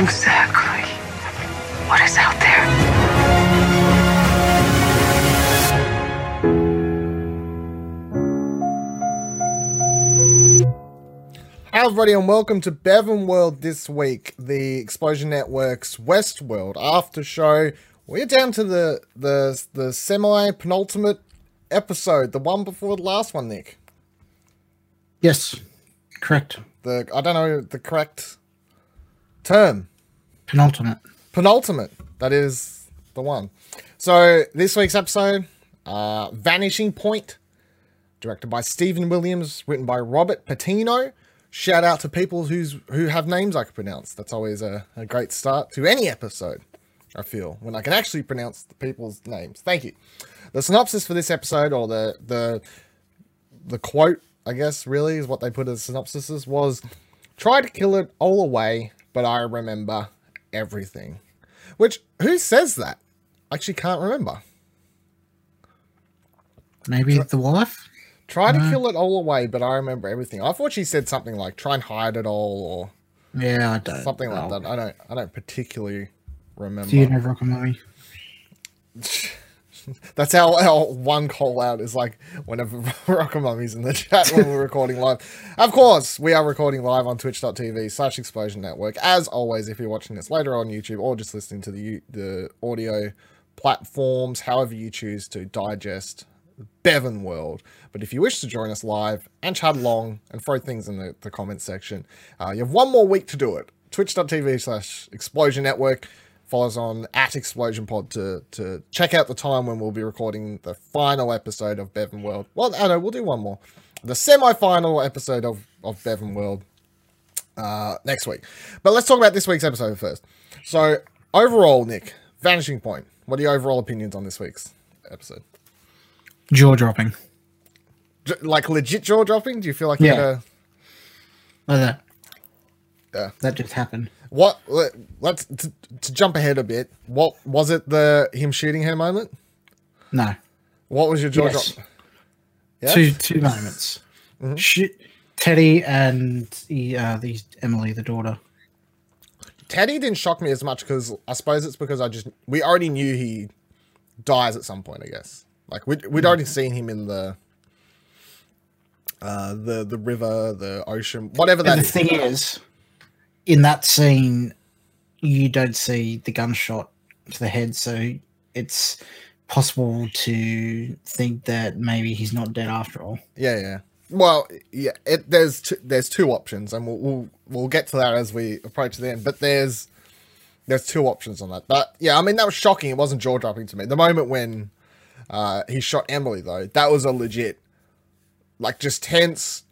exactly what is out there. Hi everybody and welcome to Bevan World this week, the Explosion Network's Westworld after show. We're down to the the the semi penultimate episode, the one before the last one, Nick. Yes, correct. The I don't know the correct term. Penultimate. Penultimate. That is the one. So this week's episode, uh, Vanishing Point, directed by Stephen Williams, written by Robert Patino. Shout out to people who's who have names I can pronounce. That's always a, a great start to any episode. I feel when I can actually pronounce the people's names. Thank you. The synopsis for this episode, or the the the quote, I guess, really is what they put as synopsis was: "Try to kill it all away, but I remember everything." Which who says that? I actually can't remember. Maybe the wife. Try to kill it all away, but I remember everything. I thought she said something like "try and hide it all" or Yeah, I don't. something like that. I don't. I don't particularly remember. Do you know Rockamummy? That's our, our one call out is like whenever Rockamummy's in the chat when we're recording live. Of course, we are recording live on twitch.tv slash explosion network. As always, if you're watching this later on YouTube or just listening to the the audio platforms, however you choose to digest Bevan World. But if you wish to join us live and chat along and throw things in the, the comments section, uh, you have one more week to do it. Twitch.tv slash explosion network. Follow us on at Explosion Pod to, to check out the time when we'll be recording the final episode of Bevan World. Well, I know, we'll do one more. The semi final episode of, of Bevan World uh, next week. But let's talk about this week's episode first. So, overall, Nick, Vanishing Point. What are your overall opinions on this week's episode? Jaw dropping. J- like legit jaw dropping? Do you feel like you Yeah. had a Like that. Yeah. That just happened. What? let- Let's to, to jump ahead a bit. What was it? The him shooting her moment? No. What was your jaw Yes. drop? Two two moments. Mm-hmm. Shit. Teddy and the, uh, the Emily, the daughter. Teddy didn't shock me as much because I suppose it's because I just we already knew he dies at some point. I guess like we'd we'd already seen him in the uh the the river, the ocean, whatever that And the is. thing is, in that scene, you don't see the gunshot to the head, so it's possible to think that maybe he's not dead after all. Yeah, yeah. Well, yeah. It, there's two, there's two options, and we'll, we'll we'll get to that as we approach the end. But there's there's two options on that. But yeah, I mean that was shocking. It wasn't jaw dropping to me. The moment when uh, he shot Emily, though, that was a legit, like just tense.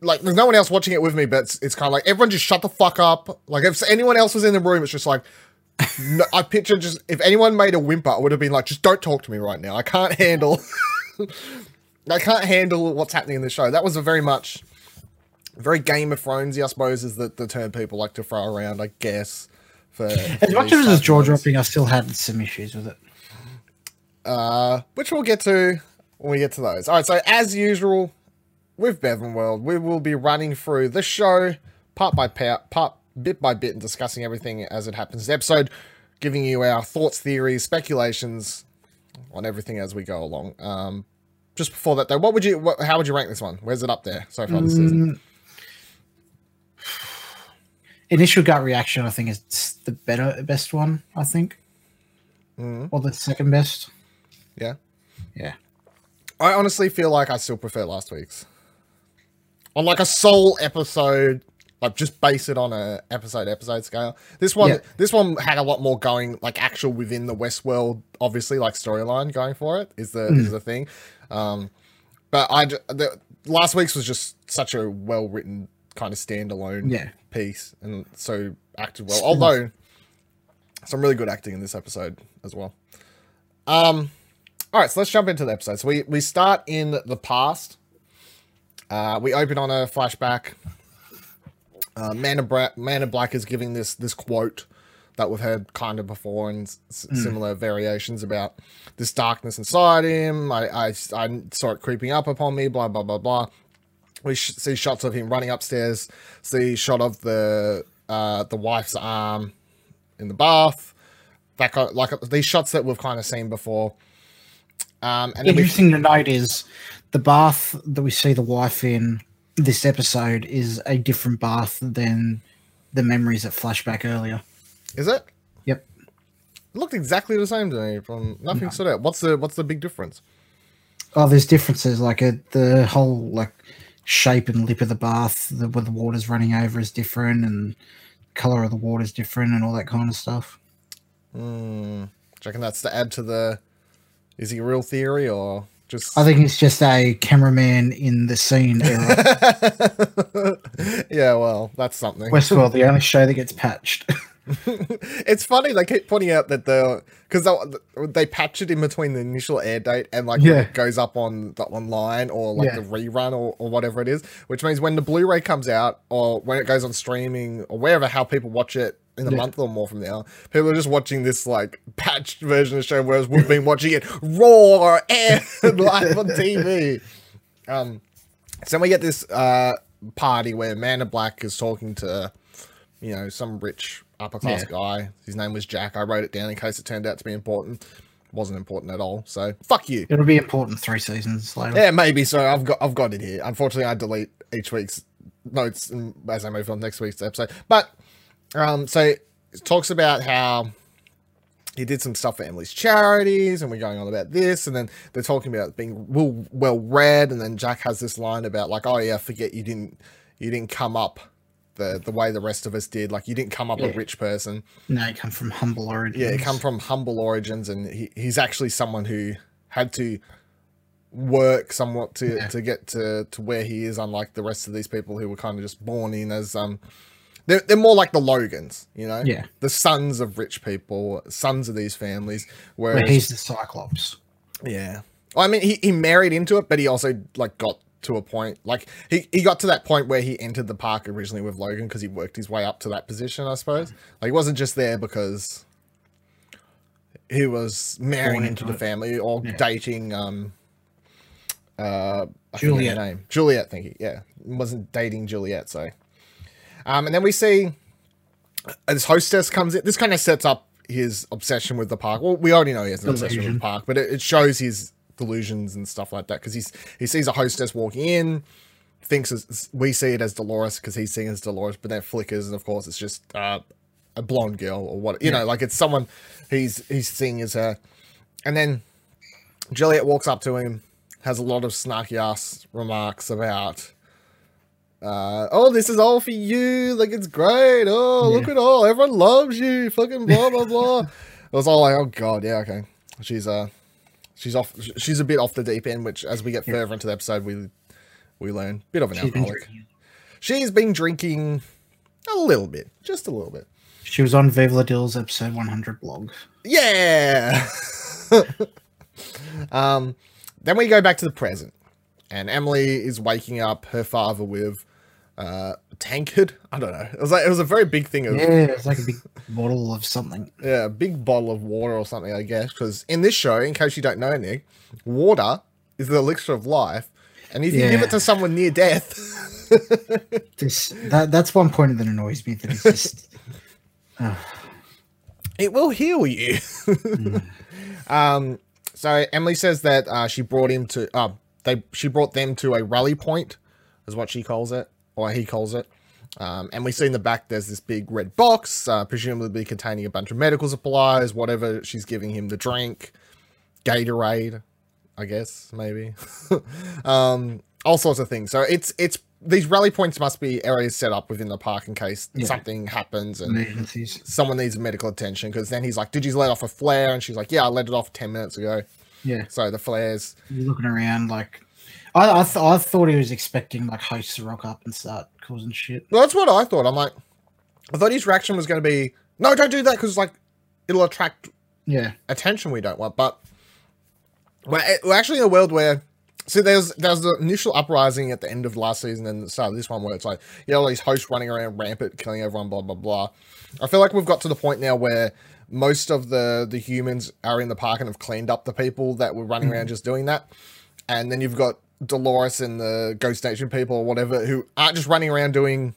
Like there's no one else watching it with me, but it's, it's kind of like everyone just shut the fuck up. Like if anyone else was in the room, it's just like. no, I picture just if anyone made a whimper, I would have been like, just don't talk to me right now. I can't handle I can't handle what's happening in the show. That was a very much, very Game of Thronesy, I suppose, is the, the term people like to throw around, I guess. For As much as it was jaw dropping, I still had some issues with it. uh, which we'll get to when we get to those. All right, so as usual with Bevan World, we will be running through the show part by part, part bit by bit, and discussing everything as it happens. The episode, giving you our thoughts, theories, speculations on everything as we go along. Um, just before that, though, what would you, what, how would you rank this one? Where's it up there so far this season? Initial gut reaction, I think, is the better, best one. I think, or the second best. Yeah. Yeah, I honestly feel like I still prefer last week's. On like a sole episode, like just base it on a episode episode scale. This one, Yeah. this one had a lot more going, like actual within the Westworld, obviously, like storyline going for it is the is the thing. Um, but I the last week's was just such a well written kind of standalone Yeah. piece and so acted well. Although some really good acting in this episode as well. Um, all right, so let's jump into the episode. So we we start in the past. Uh, we open on a flashback. Uh, Man in Bra- Man in Black is giving this this quote that we've heard kind of before and s- similar variations about this darkness inside him. I, I I saw it creeping up upon me. Blah blah blah blah. We sh- see shots of him running upstairs. See shot of the uh, the wife's arm in the bath. That kind of, like these shots that we've kind of seen before. Um, and Interesting to note is the bath that we see the wife in this episode is a different bath than the memories that flashback earlier. is it? Yep. It looked exactly the same to me. From nothing No. stood out. What's the what's the big difference? Oh, there's differences like uh the whole like shape and lip of the bath, the, where the water's running over is different, and color of the water is different, and all that kind of stuff. Hmm. Do you reckon that's to add to the? Is he a real theory or just? I think it's just a cameraman in the scene era. yeah, well, that's something. Westworld, the only show that gets patched. it's funny they keep pointing out that the because they, they patch it in between the initial air date and like when Yeah. it goes up on the online or like Yeah. the rerun or, or whatever it is which means when the blu-ray comes out or when it goes on streaming or wherever how people watch it in a Yeah. month or more from now people are just watching this like patched version of the show whereas we've been watching it raw and live on tv um so we get this uh party where Man in Black is talking to you know, some rich upper class Yeah. guy. His name was Jack. I wrote it down in case it turned out to be important. Wasn't important at all. So fuck you. It'll be important three seasons later. Yeah, maybe. So I've got I've got it here. Unfortunately, I delete each week's notes as I move on next week's episode. But um, so it talks about how he did some stuff for Emily's charities, and we're going on about this, and then they're talking about being well, well read, and then Jack has this line about like, oh yeah, forget you didn't you didn't come up the the way the rest of us did, like you didn't come up a rich person. No, it come from humble origins. Yeah, he come from humble origins, and he, he's actually someone who had to work somewhat to Yeah. to get to to where he is, unlike the rest of these people who were kind of just born in as um. They're, they're more like the Logans, you know? Yeah. The sons of rich people, sons of these families. Where he's the Cyclops. yeah. Well, I mean, he, he married into it, but he also, like, got to a point, like, he, he got to that point where he entered the park originally with Logan because he worked his way up to that position, I suppose. Like, he wasn't just there because he was marrying into into the it. family or Yeah. dating, um, uh, I forget her Juliet. name. Juliet, thank you. Yeah. Wasn't dating Juliet, so. Um, and then we see as hostess comes in. This kind of sets up his obsession with the park. Well, we already know he has an obsession with the park, but it, it shows his delusions and stuff like that because he's he sees a hostess walking in, thinks we see it as Dolores because he's seeing it as Dolores, but then flickers and of course it's just uh, a blonde girl or what you know, like it's someone he's he's seeing as her, and then Juliet walks up to him, has a lot of snarky ass remarks about. Uh, oh, this is all for you. Like it's great. Oh, look at all. Everyone loves you. Fucking blah blah blah. it was all like, oh god, yeah, okay. She's uh, she's off. She's a bit off the deep end. Which, as we get further into the episode, we we learn bit of an She's been alcoholic. drinking. She's been drinking a little bit, just a little bit. She was on Viva La Dill's episode 100 blog. Yeah. um, then we go back to the present, and Emily is waking up her father with uh, tankard. I don't know. It was like it was a very big thing of Yeah, it's like a big bottle of something. yeah, a big bottle of water or something, I guess. Because in this show, in case you don't know, Nick, water is the elixir of life, and if you give it to someone near death, This that that's one point that annoys me that it's just it will heal you. um, so Emily says that uh, she brought him to uh, they she brought them to a rally point, is what she calls it, or he calls it. Um, and we see in the back there's this big red box, uh, presumably containing a bunch of medical supplies, whatever she's giving him the drink, Gatorade, I guess maybe, um, all sorts of things. So it's it's these rally points must be areas set up within the park in case Yeah. something happens and emergencies. someone needs medical attention because then he's like, Did you let off a flare? And she's like, Yeah, I let it off 10 minutes ago. Yeah, So the flares, you're looking around like I I, th- I thought he was expecting like hosts to rock up and start causing shit. well, that's what I thought. I'm like, I thought his reaction was going to be, No, don't do that because, like, it'll attract Yeah, attention we don't want. But we're, we're actually in a world where. See, there's there's the initial uprising at the end of last season and the start of this one where it's like, you know, all these hosts running around rampant, killing everyone, blah blah blah. I feel like we've got to the point now where most of the the humans are in the park and have cleaned up the people that were running mm. around just doing that, and then you've got Dolores and the Ghost Nation people or whatever who aren't just running around doing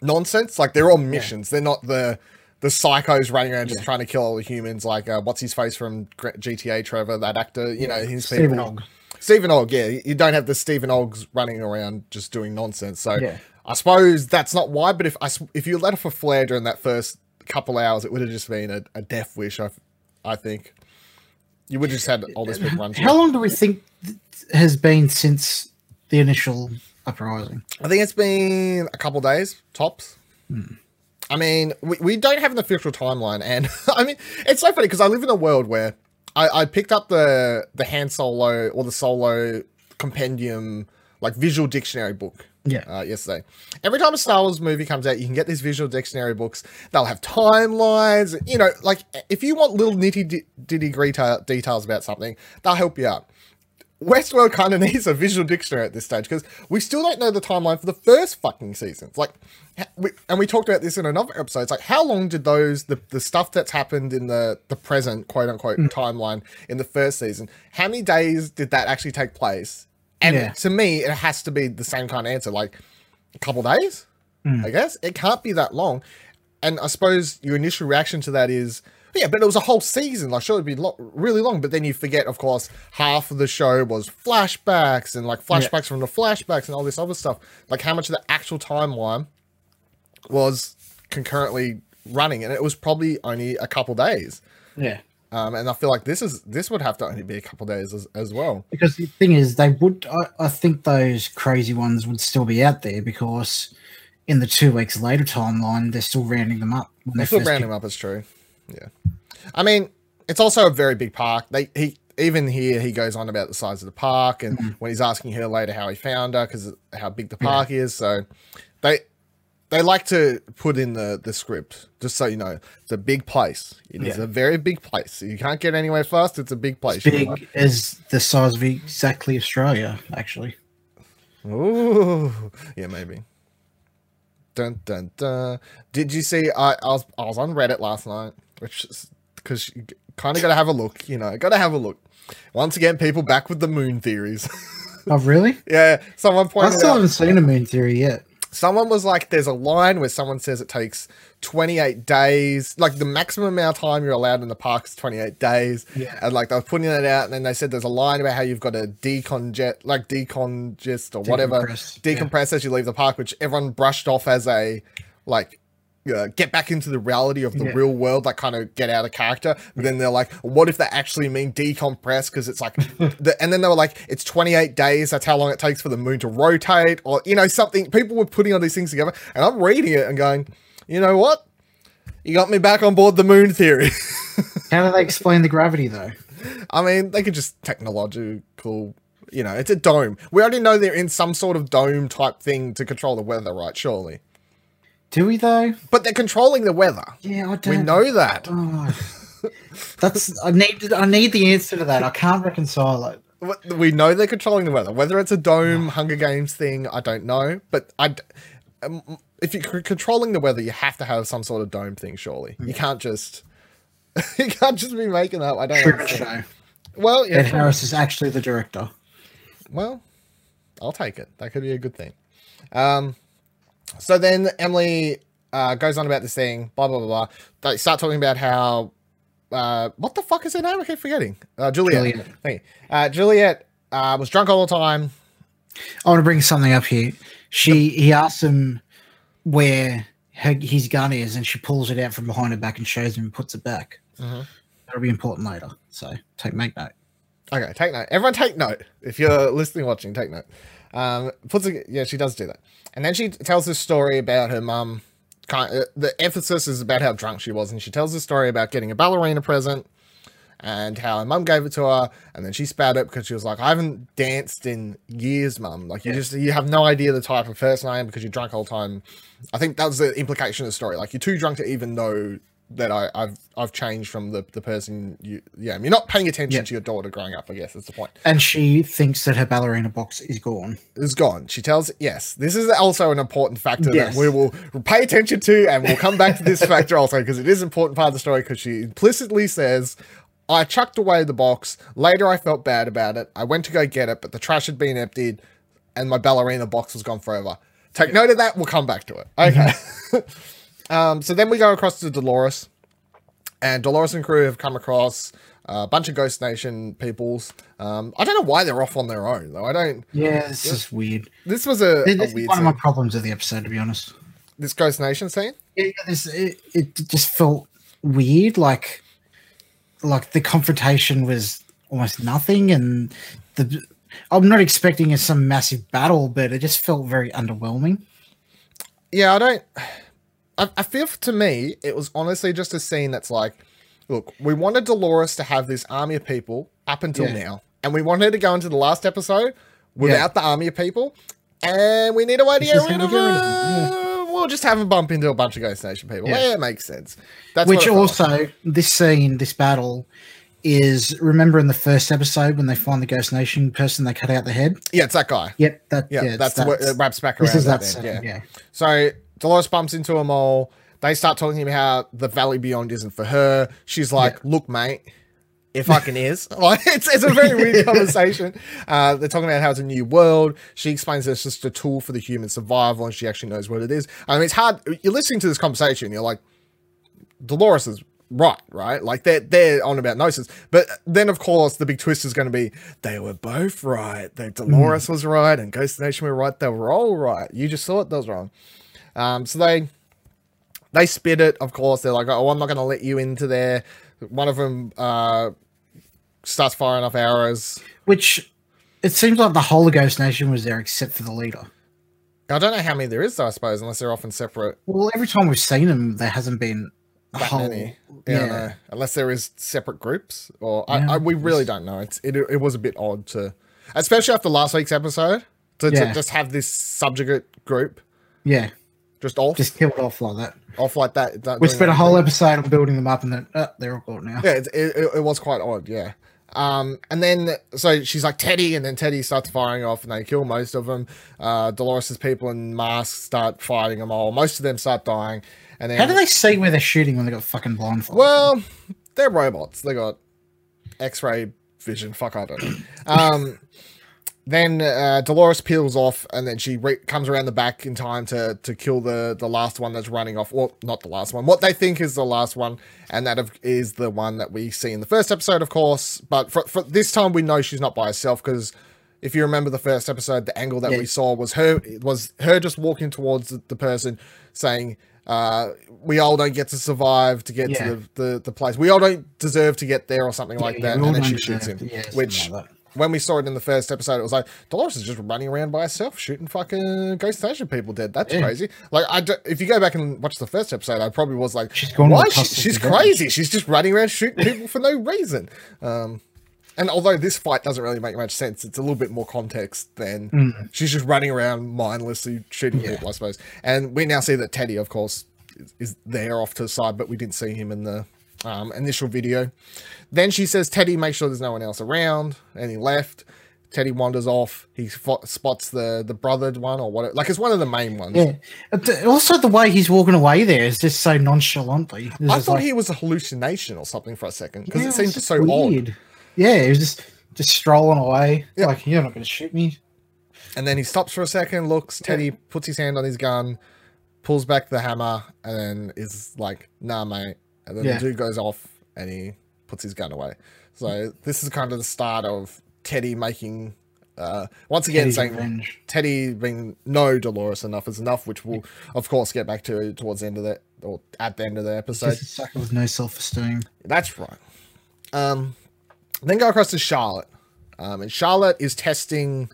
nonsense. Like they're all missions. They're not the the psychos running around just Yeah. trying to kill all the humans. Like uh, what's his face from GTA, Trevor, that actor. You know, his Steven people. Ogg. Steven Ogg, yeah. You don't have the Steven Oggs running around just doing nonsense. So Yeah. I suppose that's not why. But if I if you let off a flare during that first couple hours, it would have just been a, a death wish. I, I think you would have just had all this people run. How long do we think th- has been since the initial uprising? I think it's been a couple days tops. I mean, we, we don't have an official timeline, and I mean, it's so funny because I live in a world where I, I picked up the the Han Solo or the Solo compendium like visual dictionary book Yeah. uh, yesterday. Every time a Star Wars movie comes out, you can get these visual dictionary books. They'll have timelines. You know, like if you want little nitty ditty greta- details about something, they'll help you out. Westworld kind of needs a visual dictionary at this stage because we still don't know the timeline for the first fucking seasons. Like, we, and we talked about this in another episode. It's like, how long did those the, the stuff that's happened in the the present quote unquote mm. timeline in the first season? How many days did that actually take place? And Yeah. to me, it has to be the same kind of answer, like a couple days. Mm. I guess it can't be that long. And I suppose your initial reaction to that is, yeah, but it was a whole season. Like, sure, it'd be lo- really long, but then you forget, of course, half of the show was flashbacks and like flashbacks from the flashbacks and all this other stuff. Like, how much of the actual timeline was concurrently running, and it was probably only a couple days. Yeah. Um, and I feel like this is this would have to only be a couple days as, as well. Because the thing is, they would. I, I think those crazy ones would still be out there because in the two weeks later timeline, they're still rounding them up. When They they still first round him up It's true. Yeah. I mean, it's also a very big park. They he even here he goes on about the size of the park and Mm-hmm. when he's asking her later how he found her because how big the park is. So they they like to put in the the script just so you know it's a big place. It is Yeah. a very big place. You can't get anywhere fast. It's a big place. big as the size of exactly Australia, actually. Ooh, yeah, maybe. Dun dun dun. Did you see? I, I was I was on Reddit last night, which is because you kind of got to have a look. You know, got to have a look. Once again, people back with the moon theories. Oh, really? yeah, someone pointed. I still out. haven't seen a moon theory yet. Someone was like, "There's a line where someone says it takes 28 days. Like the maximum amount of time you're allowed in the park is 28 days." Yeah. And like they were putting that out, and then they said there's a line about how you've got to decongest, like decongest or whatever, Decompress, yeah. decompress as you leave the park, which everyone brushed off as a like. Uh, get back into the reality of the Yeah. real world, like kind of get out of character. But then they're like, what if they actually mean decompress? Because it's like, the, and then they were like, it's 28 days. That's how long it takes for the moon to rotate, or you know, something. People were putting all these things together, and I'm reading it and going, you know what? You got me back on board the moon theory. How do they explain the gravity, though? I mean, they could just technological. You know, it's a dome. We already know they're in some sort of dome type thing to control the weather, right? Surely, Do we, though? but they're controlling the weather. Yeah, I don't. We know that. Oh, that's. I need. I need the answer to that. I can't reconcile it. We know they're controlling the weather. Whether it's a dome Hunger Games thing, I don't know. But I, d- um, if you're controlling the weather, you have to have some sort of dome thing. Surely you can't just you can't just be making up. I don't. Truman understand. Show. Well, yeah. Ed Harris is actually the director. Well, I'll take it. That could be a good thing. Um, so then Emily uh, goes on about this thing. Blah blah blah blah. They start talking about how. Uh, what the fuck is her name? I keep forgetting. Uh, Juliet. Juliet. Uh, Juliet uh, was drunk all the time. I want to bring something up here. She he asks him where her, his gun is, and she pulls it out from behind her back and shows him and puts it back. Mhm. That'll be important later. So take make note. Okay, take note. Everyone take note. If you're listening, watching, take note. Um, puts a, yeah, she does do that. And then she tells this story about her mum. Kind uh, the emphasis is about how drunk she was, and she tells this story about getting a ballerina present and how her mum gave it to her, and then she spat it because she was like, "I haven't danced in years, mum. Like you just you have no idea the type of person I am because you're drunk all the time." I think that was the implication of the story. Like you're too drunk to even know that I, I've I've changed from the, the person you yeah you're not paying attention Yeah. to your daughter growing up. I guess that's the point. And she thinks that her ballerina box is gone. is gone. She tells yes. This is also an important factor Yes. that we will pay attention to, and we'll come back to this factor also because it is an important part of the story. Because she implicitly says, "I chucked away the box. Later, I felt bad about it. I went to go get it, but the trash had been emptied, and my ballerina box was gone forever." Take note of that. We'll come back to it. Mm-hmm. Okay. um, so then we go across to Dolores, and Dolores and crew have come across a bunch of Ghost Nation peoples. Um, I don't know why they're off on their own though. I don't. Yeah, this is weird. This was a, a This is weird one of my problems with the episode, to be honest. this Ghost Nation scene. Yeah, this it, it just felt weird. Like, like the confrontation was almost nothing, and the I'm not expecting some massive battle, but it just felt very underwhelming. Yeah, I don't. I, I feel to me it was honestly just a scene that's like, look, we wanted Dolores to have this army of people up until Yeah. now, and we wanted her to go into the last episode without the army of people, and we need a way to get rid of we get rid of her. We'll just have them bump into a bunch of Ghost Nation people. Yeah. Yeah, it makes sense. That's Which what it felt like. also, this scene, this battle, is remember in the first episode when they find the Ghost Nation person, they cut out the head. yeah, it's that guy. Yep, that Yeah, yeah, that's, that's, what it wraps back around. this is at that scene. end, Yeah. So Dolores bumps into a mole. They start talking about how the Valley Beyond isn't for her. She's like, "Look, mate, it fucking is." Like, it's, it's a very weird conversation. Uh, they're talking about how it's a new world. She explains that it's just a tool for the human survival, and she actually knows what it is. I mean, it's hard. You're listening to this conversation. You're like, Dolores is right, right? Like they're they're on about gnosis, but then of course the big twist is going to be they were both right. They Dolores was right and Ghost Nation were right. They were all right. You just thought that was wrong. Um, so they they spit it. Of course, they're like, oh, I'm not going to let you into there. One of them uh, starts firing off arrows. Which it seems like the whole Ghost Nation was there except for the leader. I don't know how many there is, though, I suppose, unless they're often separate. Well, every time we've seen them, there hasn't been a that whole. many. Yeah, Yeah. unless there is separate groups, or Yeah. I, I, we really don't know. It's it, it was a bit odd to, especially after last week's episode, to, to just have this subjugate group yeah, just off just killed off like that. off like that. don't- We spent a whole episode on building them up, and then uh, they're all gone now. Yeah, it, it, it was quite odd. Yeah. Um, and then so she's like Teddy, and then Teddy starts firing off, and they kill most of them. Uh, Dolores's people in masks start fighting them all. Most of them start dying, and then How do they see where they're shooting when they got fucking blindfolded? Well, they're robots. They got X-ray vision. Fuck, I don't know. Um, then uh, Dolores peels off, and then she re- comes around the back in time to to kill the the last one that's running off. Well, not the last one. What they think is the last one, and that is the one that we see in the first episode, of course. But for, for this time, we know she's not by herself because. If you remember the first episode, the angle that Yeah. we saw was her was her just walking towards the, the person, saying, uh, "We all don't get to survive to get Yeah. to the, the, the place. We all don't deserve to get there, or something like that." And then she shoots him. deserve to- yeah, something which, like. When we saw it in the first episode, it was like Dolores is just running around by herself, shooting fucking Ghost Nation people dead. That's Yeah. crazy. Like, I if you go back and watch the first episode, I probably was like, She's gone "Why? She, she's together." crazy. She's just running around shooting people for no reason." Um, and although this fight doesn't really make much sense, it's a little bit more context than she's just running around mindlessly shooting Mm. Yeah. people, I suppose. And we now see that Teddy, of course, is, is there off to the side, but we didn't see him in the um, initial video. Then she says, Teddy, make sure there's no one else around. And he left. Teddy wanders off. He fo- spots the the brothered one or what? Like it's one of the main ones. Yeah. Also, the way he's walking away there is just so nonchalantly. It's I thought like- he was a hallucination or something for a second because Yeah, it seemed so just odd. weird. Yeah, he was just just strolling away. Yeah. Like you're not going to shoot me. And then he stops for a second, looks. Teddy puts his hand on his gun, pulls back the hammer, and is like, "Nah, mate." And then Yeah. the dude goes off, and he puts his gun away. So this is kind of the start of Teddy making, uh, once again, Teddy's saying revenge. Teddy being no Dolores enough is enough, which we'll of course get back to towards the end of the or at the end of the episode. Sucker with no self esteem. That's right. Um, then go across to Charlotte, um, and Charlotte is testing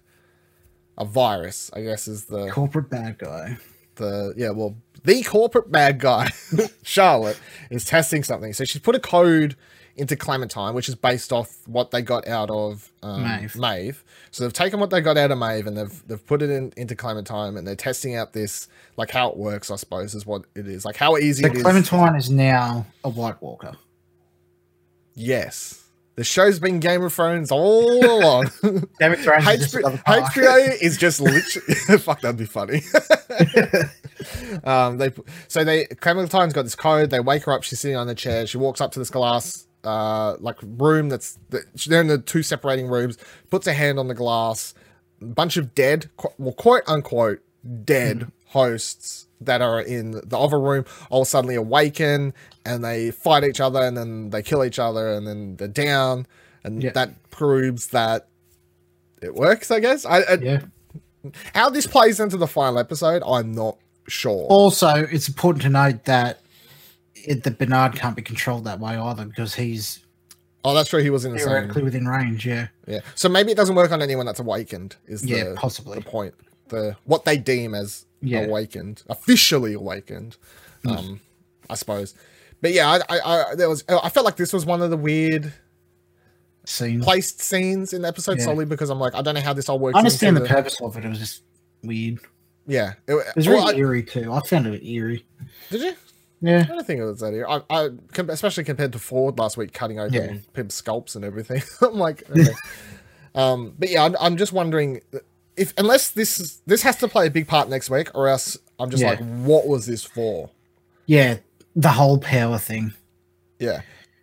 a virus. I guess is the Corporate bad guy. The yeah well the corporate bad guy Charlotte is testing something. So she's put a code into Clementine, which is based off what they got out of um, Maeve. Maeve. So they've taken what they got out of Maeve and they've they've put it in, into Clementine, and they're testing out this like how it works. I suppose is what it is, like how easy So it is. Clementine is now a White Walker. Yes. The show's been Game of Thrones all along. Game of Thrones is just HBO. Is just literally fuck that'd be funny. um they so they Clementine's got this code, they wake her up, she's sitting on the chair, she walks up to this glass uh like room that's that they're in the two separating rooms, puts her hand on the glass, a bunch of dead well quote unquote dead hosts that are in the other room all suddenly awaken and they fight each other and then they kill each other and then they're down and Yeah. that proves that it works. I guess. I, I Yeah. how this plays into the final episode, I'm not sure. Also, it's important to note that it, the Bernard can't be controlled that way either because he's Oh, that's true. He was in the same. within range. Yeah. Yeah. So maybe it doesn't work on anyone that's awakened. Is the, Yeah, possibly. the point? The what they deem as Yeah. awakened, officially awakened. Um, I suppose. But yeah, I, I, I there was. I felt like this was one of the weird Scene. placed scenes in the episode Yeah. solely because I'm like, I don't know how this all works. I understand the into purpose of it. It was just weird. Yeah. It, It was really I- eerie too. I found it eerie. did you? Yeah. I don't think it was that here. I, I especially compared to Ford last week, cutting open Yeah. people's scalps and everything. I'm like, okay. um, but yeah, I'm, I'm just wondering if unless this is, this has to play a big part next week, or else I'm just Yeah. like, what was this for? Yeah. The whole power thing. Yeah,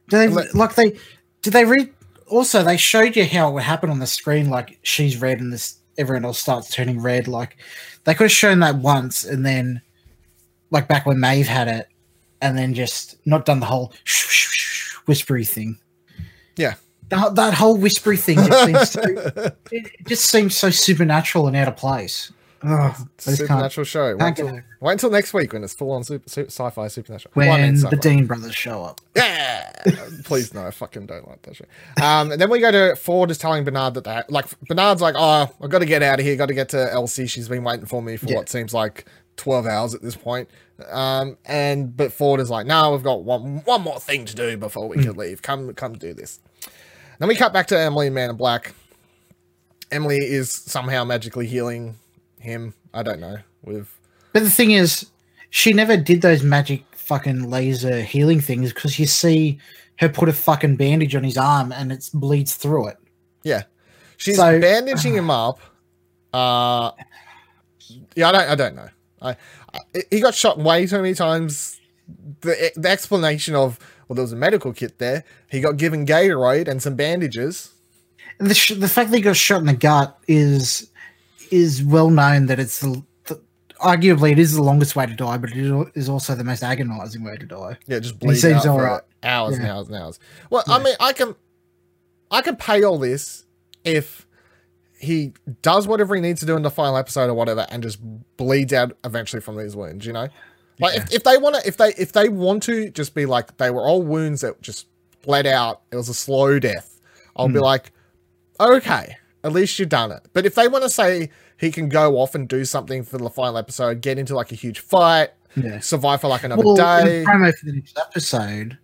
Do they Like- like they did they read also they showed you how it would happen on the screen like she's red and this everyone else starts turning red like they could have shown that once and then like back when Maeve had it and then just not done the whole whispery thing yeah. that, that whole whispery thing just seems so, it, it just seems so supernatural and out of place Ugh, I just can't- Supernatural show. Wait until, wait until next week when it's full on super, super, sci-fi supernatural. Well, I when mean the sci-fi. Dean brothers show up Yeah, please no, I fucking don't like that shit. Um, and then we go to Ford is telling Bernard that they like Bernard's like, oh, I've got to get out of here, got to get to Elsie. She's been waiting for me for Yeah. what seems like twelve hours at this point. Um, and but Ford is like, no, we've got one one more thing to do before we can leave. Come come do this. Then we cut back to Emily and Man in Black. Emily is somehow magically healing him. I don't know. With But the thing is, she never did those magic fucking laser healing things because you see her put a fucking bandage on his arm and it bleeds through it. Yeah, she's So- bandaging him up. Uh, yeah, I don't, I don't know. I, I, he got shot way too many times. The the explanation of well, there was a medical kit there. He got given Gatorade and some bandages. And the sh- the fact that he got shot in the gut is is well known that it's the, the arguably it is the longest way to die, but it is also the most agonizing way to die. Yeah, just bleed seems out for hours and hours and hours. Well, I mean, I can, I can pay all this if he does whatever he needs to do in the final episode or whatever, and just bleeds out eventually from these wounds. You know, like if, if they want to, if they if they want to just be like they were all wounds that just bled out. It was a slow death. I'll be hmm. like, okay, at least you've done it. But if they want to say he can go off and do something for the final episode, get into like a huge fight, Yeah. survive for like another Well, day, the promo for the next episode,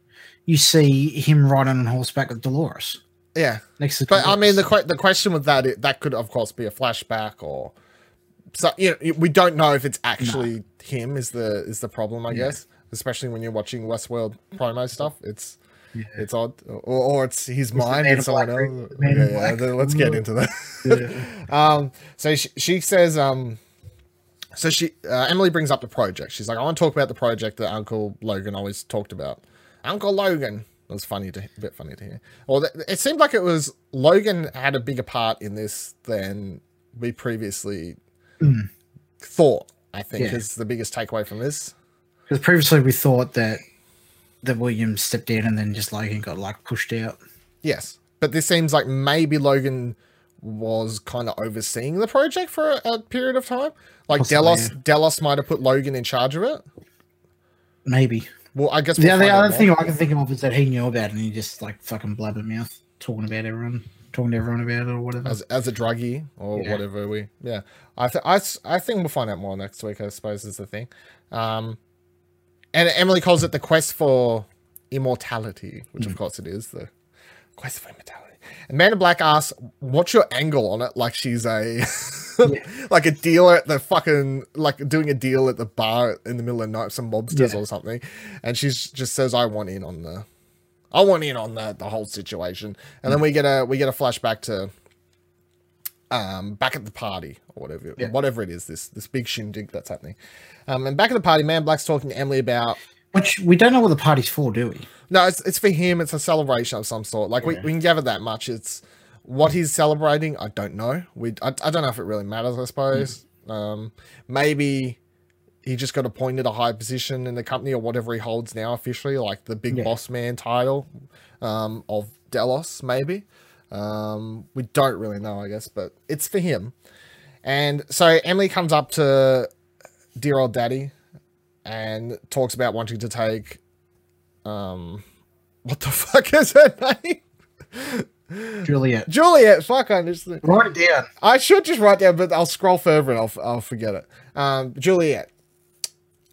you see him riding on horseback with Dolores yeah. next. But I mean, the Dolores. que- the question with that it, that could of course be a flashback or so you know we don't know if it's actually him is the is the problem I guess especially when you're watching Westworld promo stuff it's it's odd or, or it's his mind Man and someone else. Yeah, yeah, let's get into that. Um so she, she says um so she uh, Emily brings up the project. She's like I want to talk about the project that Uncle Logan always talked about. Uncle Logan. It was funny to a bit funny to hear. Or th- it seemed like it was Logan had a bigger part in this than we previously thought. I think Yeah. is the biggest takeaway from this. Because previously we thought that that William stepped in and then just Logan got like pushed out. Yes, but this seems like maybe Logan was kind of overseeing the project for a, a period of time. Like Possibly, Delos, yeah. Delos might have put Logan in charge of it. Maybe. Well, I guess The we'll other, find out other thing I can think of is that he knew about it and he just like fucking blabbermouth talking about everyone, talking to everyone about it or whatever. as as a druggie or Yeah. whatever we yeah I, th- I I think we'll find out more next week i suppose is the thing um and emily calls it the quest for immortality which Mm. of course it is the quest for immortality. And man in black asks what's your angle on it? Like she's a like a dealer at the fucking like doing a deal at the bar in the middle of the night some mobsters Yeah. or something. And she just says i want in on the I want in on the the whole situation, and then we get a we get a flashback to um back at the party or whatever Yeah. whatever it is this this big shindig that's happening. Um, and back at the party, Man Black's talking to Emily about Which we don't know what the party's for, do we? no, it's it's for him. It's a celebration of some sort. Like we, Yeah. we can gather that much. It's what he's celebrating. I don't know. We I, I don't know if it really matters. I suppose. Um, maybe he just got appointed a high position in the company or whatever he holds now officially, like the big Yeah. boss man title um, of Delos, maybe. Um, we don't really know, I guess, but it's for him. And so Emily comes up to dear old daddy and talks about wanting to take um what the fuck is her name? Juliet. Juliet, fuck I just Write it down. I should just write down, but I'll scroll further and I'll, I'll forget it. Um, Juliet.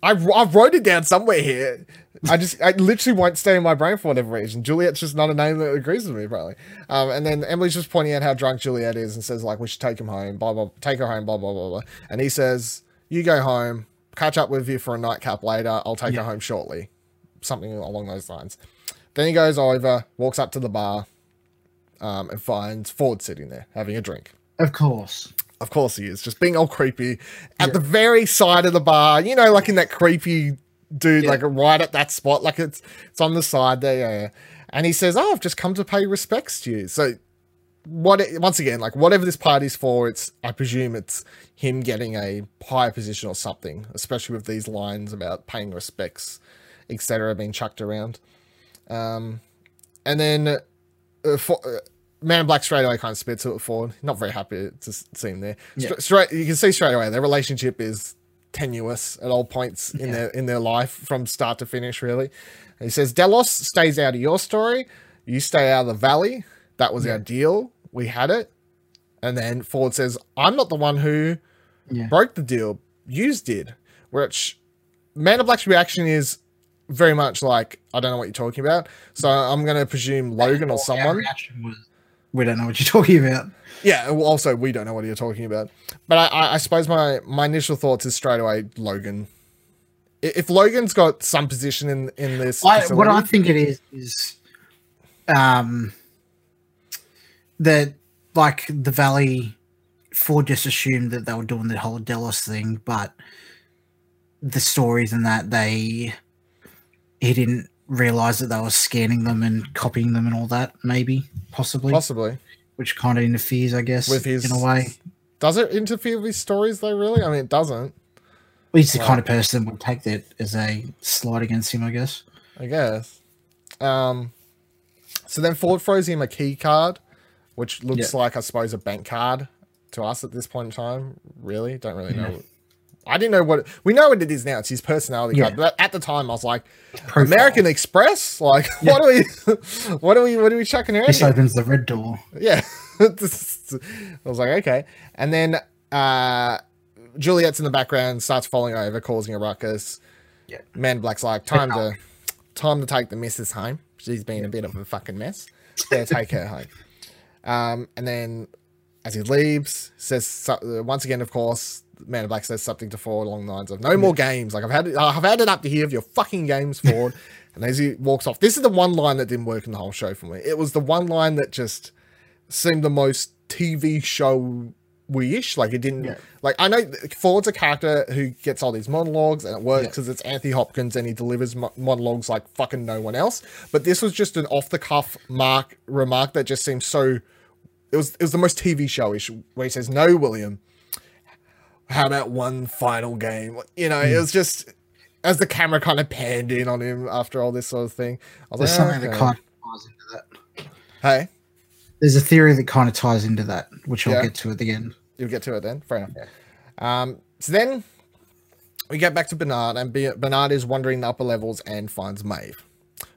I, I wrote it down somewhere here. I just, I literally won't stay in my brain for whatever reason. Juliet's just not a name that agrees with me, probably. Um, and then Emily's just pointing out how drunk Juliet is and says, like, we should take him home, blah, blah, take her home, blah, blah, blah, blah. And he says, you go home, catch up with you for a nightcap later. I'll take Yeah. her home shortly. Something along those lines. Then he goes over, walks up to the bar, um, and finds Ford sitting there having a drink. Of course. Of course he is, just being all creepy at the very side of the bar. You know, like in that creepy dude, Yeah. like right at that spot, like it's it's on the side there. Yeah. And he says, "Oh, I've just come to pay respects to you." So, what? It, once again, like whatever this party's for, it's I presume it's him getting a higher position or something, especially with these lines about paying respects, etc., being chucked around. Um, and then uh, for, uh, Man Black straight away kind of spits it forward. Not very happy to see him there. Yeah. Stra- straight, you can see straight away their relationship is tenuous at all points in Yeah. their in their life from start to finish. Really, he says Delos stays out of your story. You stay out of the valley. That was our deal. We had it. And then Ford says, "I'm not the one who Yeah. broke the deal. Yous did." Which Man of Black's reaction is very much like, "I don't know what you're talking about." So I'm going to presume Logan or Our someone. reaction was, we don't know what you're talking about. Yeah. well, Also, we don't know what you're talking about. But I, I, I suppose my my initial thoughts is straight away Logan. If Logan's got some position in in this, I, what I think it is is, um, that like the Valley, Ford just assumed that they were doing the whole Delos thing, but the stories and that they, he didn't realize that they were scanning them and copying them and all that. Maybe, possibly, possibly which kind of interferes, I guess, with his in a way. Does it interfere with his stories though? Really? I mean, it doesn't. He's the Wow. kind of person that would take that as a slight against him, I guess. I guess. Um, so then Ford throws him a key card, which looks Yeah. like, I suppose, a bank card to us at this point in time. Really? Don't really know. Yeah. I didn't know what we know what it is now. It's his personality Yeah. card. But at the time, I was like, Profile. American Express. Like, what are we? what are we? What are we chucking around? This here? opens the red door. Yeah. I was like, okay. And then uh Juliet's in the background, starts falling over, causing a ruckus. Yeah. Man Black's like, time to time to take the missus home. She's been a bit of a fucking mess. Better take her home. Um, and then as he leaves, says once again, of course, Man in Black says something to Ford along the lines of "No more games." Like I've had, I've had it up to here of your fucking games, Ford. and as he walks off, this is the one line that didn't work in the whole show for me. It was the one line that just seemed the most TV show ish. Like it didn't. Yeah. Like I know Ford's a character who gets all these monologues and it works Yeah. because it's Anthony Hopkins and he delivers mo- monologues like fucking no one else. But this was just an off the cuff mark remark that just seemed so. It was it was the most TV showish where he says, "No, William. How about one final game?" You know, Hmm. it was just as the camera kind of panned in on him after all this sort of thing. I was There's like, something that "Okay." kind of ties into that. Hey, There's a theory that kind of ties into that, which I'll Yeah. get to at the end. You'll get to it then. Fair enough. Um, so then we get back to Bernard, and Bernard is wandering the upper levels and finds Maeve,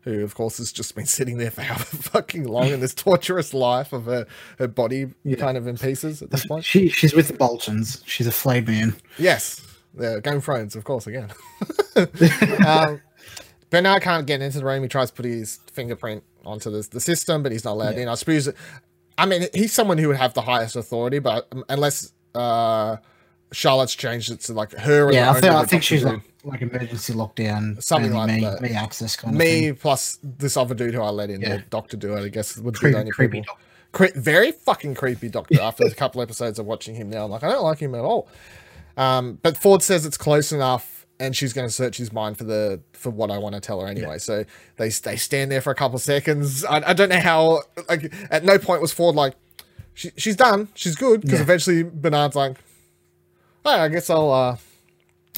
who, of course, has just been sitting there for however fucking long in this torturous life of her, her body Yeah. kind of in pieces at this point. She she's with the Boltons. She's a flayed man. Yes, the Game of Thrones, of course, again. um, Bernard can't get into the room. He tries to put his fingerprint onto the, the system, but he's not allowed Yeah. in. I suppose, I mean, he's someone who would have the highest authority, but um, unless uh, Charlotte's changed it to like her. Yeah, I think I think she's like like emergency lockdown. Something like me, that. Me access kind of me plus this other dude who I let in, Yeah. the Doctor Do it, I guess, would be the only creepy people. doctor. Cre- very fucking creepy Doctor. After a couple episodes of watching him now, I'm like, I don't like him at all. Um, but Ford says it's close enough, and she's going to search his mind for the for what I want to tell her anyway. So they they stand there for a couple seconds. I, I don't know how. Like at no point was Ford like, she, she's done, she's good, because Yeah. eventually Bernard's like, oh, I guess I'll uh,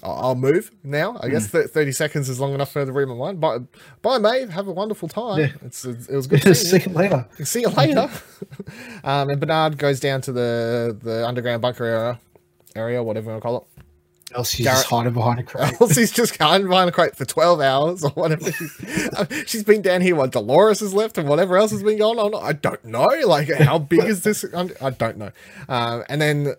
I'll, move now. I guess thirty seconds is long enough for the read my mind. Bye, bye, mate. Have a wonderful time. Yeah. It's, it was good. See you later. See you later. um, and Bernard goes down to the the underground bunker area, area whatever you want to call it. Elsie's Garrett- just hiding behind a crate. Elsie's just hiding behind a crate for 12 hours or whatever. Uh, she's been down here while Dolores has left and whatever else has been going on. I don't know. Like, how big is this? I don't know. Um, and then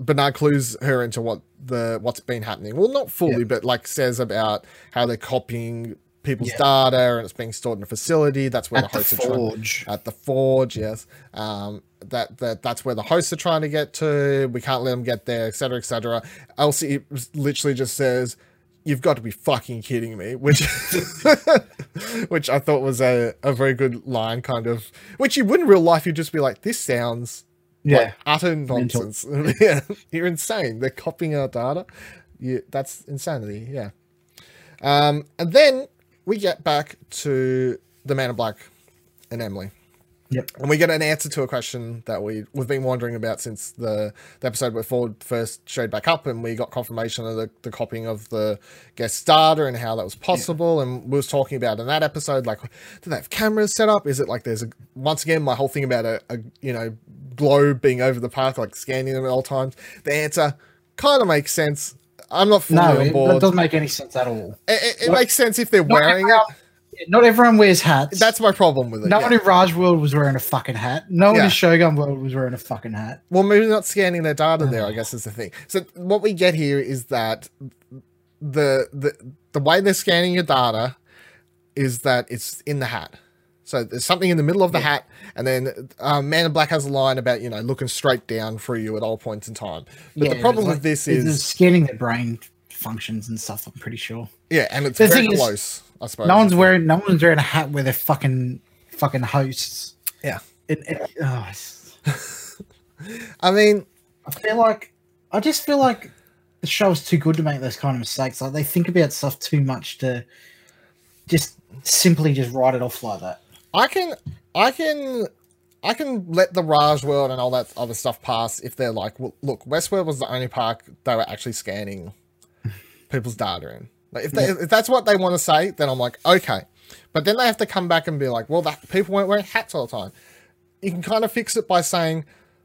Bernard clues her into what the what's been happening. Well, not fully, Yeah. but like says about how they're copying people's Yeah. data and it's being stored in a facility. That's where At the the hosts are trying forge. at the forge yes um that that that's where the hosts are trying to get to we can't let them get there etc etc elsie literally just says you've got to be fucking kidding me which which i thought was a, a very good line kind of which you would in real life you'd just be like this sounds Yeah. like utter nonsense. Yeah. You're insane. They're copying our data. You, that's insanity. Yeah. Um and then we get back to the man in black and emily Yep. and we get an answer to a question that we we've been wondering about since the, the episode where Ford first showed back up, and we got confirmation of the, the copying of the guest starter and how that was possible. And we was talking about in that episode, like, do they have cameras set up? Is it like there's a once again my whole thing about a, a you know globe being over the park, like scanning them at all times? The answer kind of makes sense. I'm not fully No, on it, board. that doesn't make any sense at all. it it, it makes sense if they're wearing it. Not everyone wears hats. That's my problem with it. no yeah. one in Raj World was wearing a fucking hat. No one Yeah. in Shogun World was wearing a fucking hat. Well, maybe not scanning their data there. I guess is the thing. So what we get here is that the the the way they're scanning your data is that it's in the hat. So there's something in the middle of the hat, and then um, Man in Black has a line about you know looking straight down through you at all points in time. But the problem it's with like- this is scanning their brain functions and stuff. I'm pretty sure. yeah, and it's The very thing is, close. I suppose No one's wearing. No one's wearing a hat where they're fucking fucking hosts. Yeah, It, it, oh, I mean, I feel like I just feel like the show is too good to make those kind of mistakes. Like they think about stuff too much to just simply just write it off like that. I can, I can, I can let the Raj World and all that other stuff pass if they're like, well, look, Westworld was the only park they were actually scanning people's data in. Like if they, if that's what they want to say, then I'm like, okay. But then they have to come back and be like, well, that people weren't wearing hats all the time. You can kind of fix it by saying,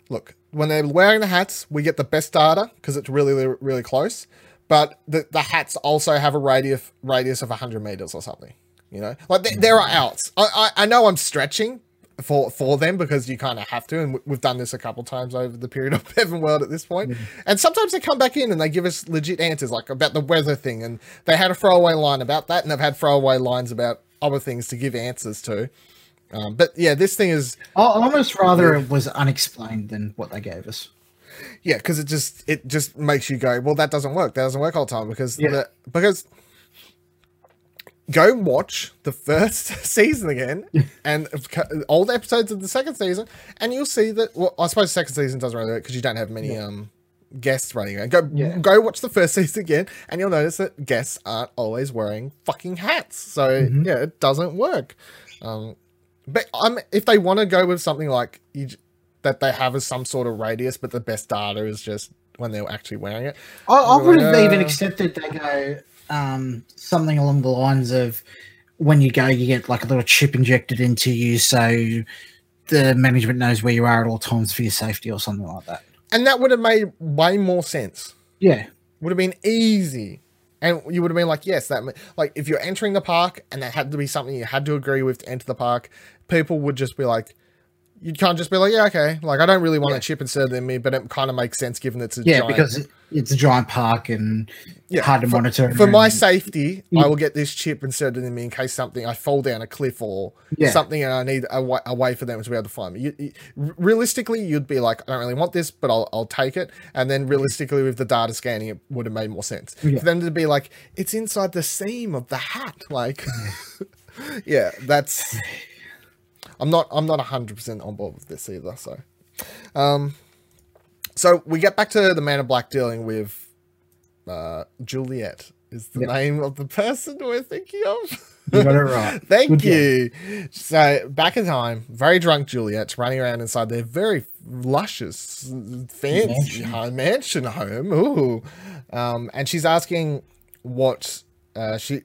look, when they're wearing the hats, we get the best data because it's really, really, close. But the, the hats also have a radius radius of 100 meters or something. You know, like there, there are mm. outs. I, I I know I'm stretching for for them because you kind of have to, and we- we've done this a couple times over the period of BevanWorld at this point. And sometimes they come back in and they give us legit answers, like about the weather thing, and they had a throwaway line about that, and they've had throwaway lines about other things to give answers to. Um, but yeah, this thing is I I almost rather it was unexplained than what they gave us. yeah, because it just it just makes you go, well, that doesn't work. That doesn't work all the time because Yeah. the, because go watch the first season again and all the episodes of the second season, and you'll see that. Well, I suppose second season doesn't really work because you don't have many um guests running around. Go Yeah. go watch the first season again, and you'll notice that guests aren't always wearing fucking hats. So Mm-hmm. yeah, it doesn't work. Um, but I'm if they want to go with something like you, that they have as some sort of radius, but the best data is just when they're actually wearing it. I, I would have Uh, even accepted they go um, something along the lines of when you go, you get like a little chip injected into you, so the management knows where you are at all times for your safety or something like that. And that would have made way more sense. Yeah, Would have been easy. And you would have been like, yes, that like if you're entering the park and that had to be something you had to agree with to enter the park, people would just be like, you can't just be like, yeah, okay. Like I don't really want Yeah. a chip inserted in me, but it kind of makes sense given it's a yeah, giant because it's a giant park and Yeah, hard to for, monitor. For my safety, Yeah. I will get this chip inserted in me in case something I fall down a cliff or something, and I need a, a way for them to be able to find me. You, you- realistically, you'd be like, I don't really want this, but I'll, I'll take it. And then realistically, with the data scanning, it would have made more sense for them to be like, it's inside the seam of the hat. Like, yeah, that's. I'm not. I'm not hundred percent on board with this either. So, um, so we get back to the Man in Black dealing with uh, Juliet is the Yep. name of the person we're thinking of. You got it right. Thank Good you. So back in time, very drunk Juliet's running around inside their very luscious, fancy Mansion. home, mansion home. Ooh. Um, and she's asking what uh, she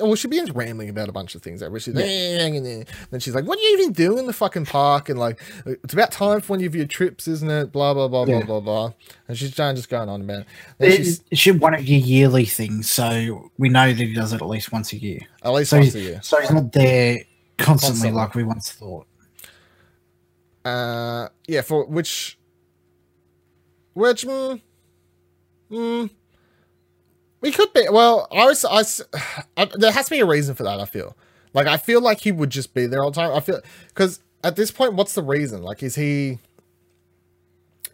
well she begins rambling about a bunch of things. Where she's like, then she's like, "What do you even do in the fucking park?" And like, it's about time for one of your trips, isn't it? Blah blah blah Yeah. blah blah blah. And she's just going on about it. It, should one of your yearly things, so we know that he does it at least once a year. at least So once a year. so he's not there constantly, Constantly. like we once thought. Uh, yeah, for which, which, mm, mm, we could be. Well, I was, I there has to be a reason for that. I feel like I feel like he would just be there all the time. I feel because at this point, what's the reason? Like, is he,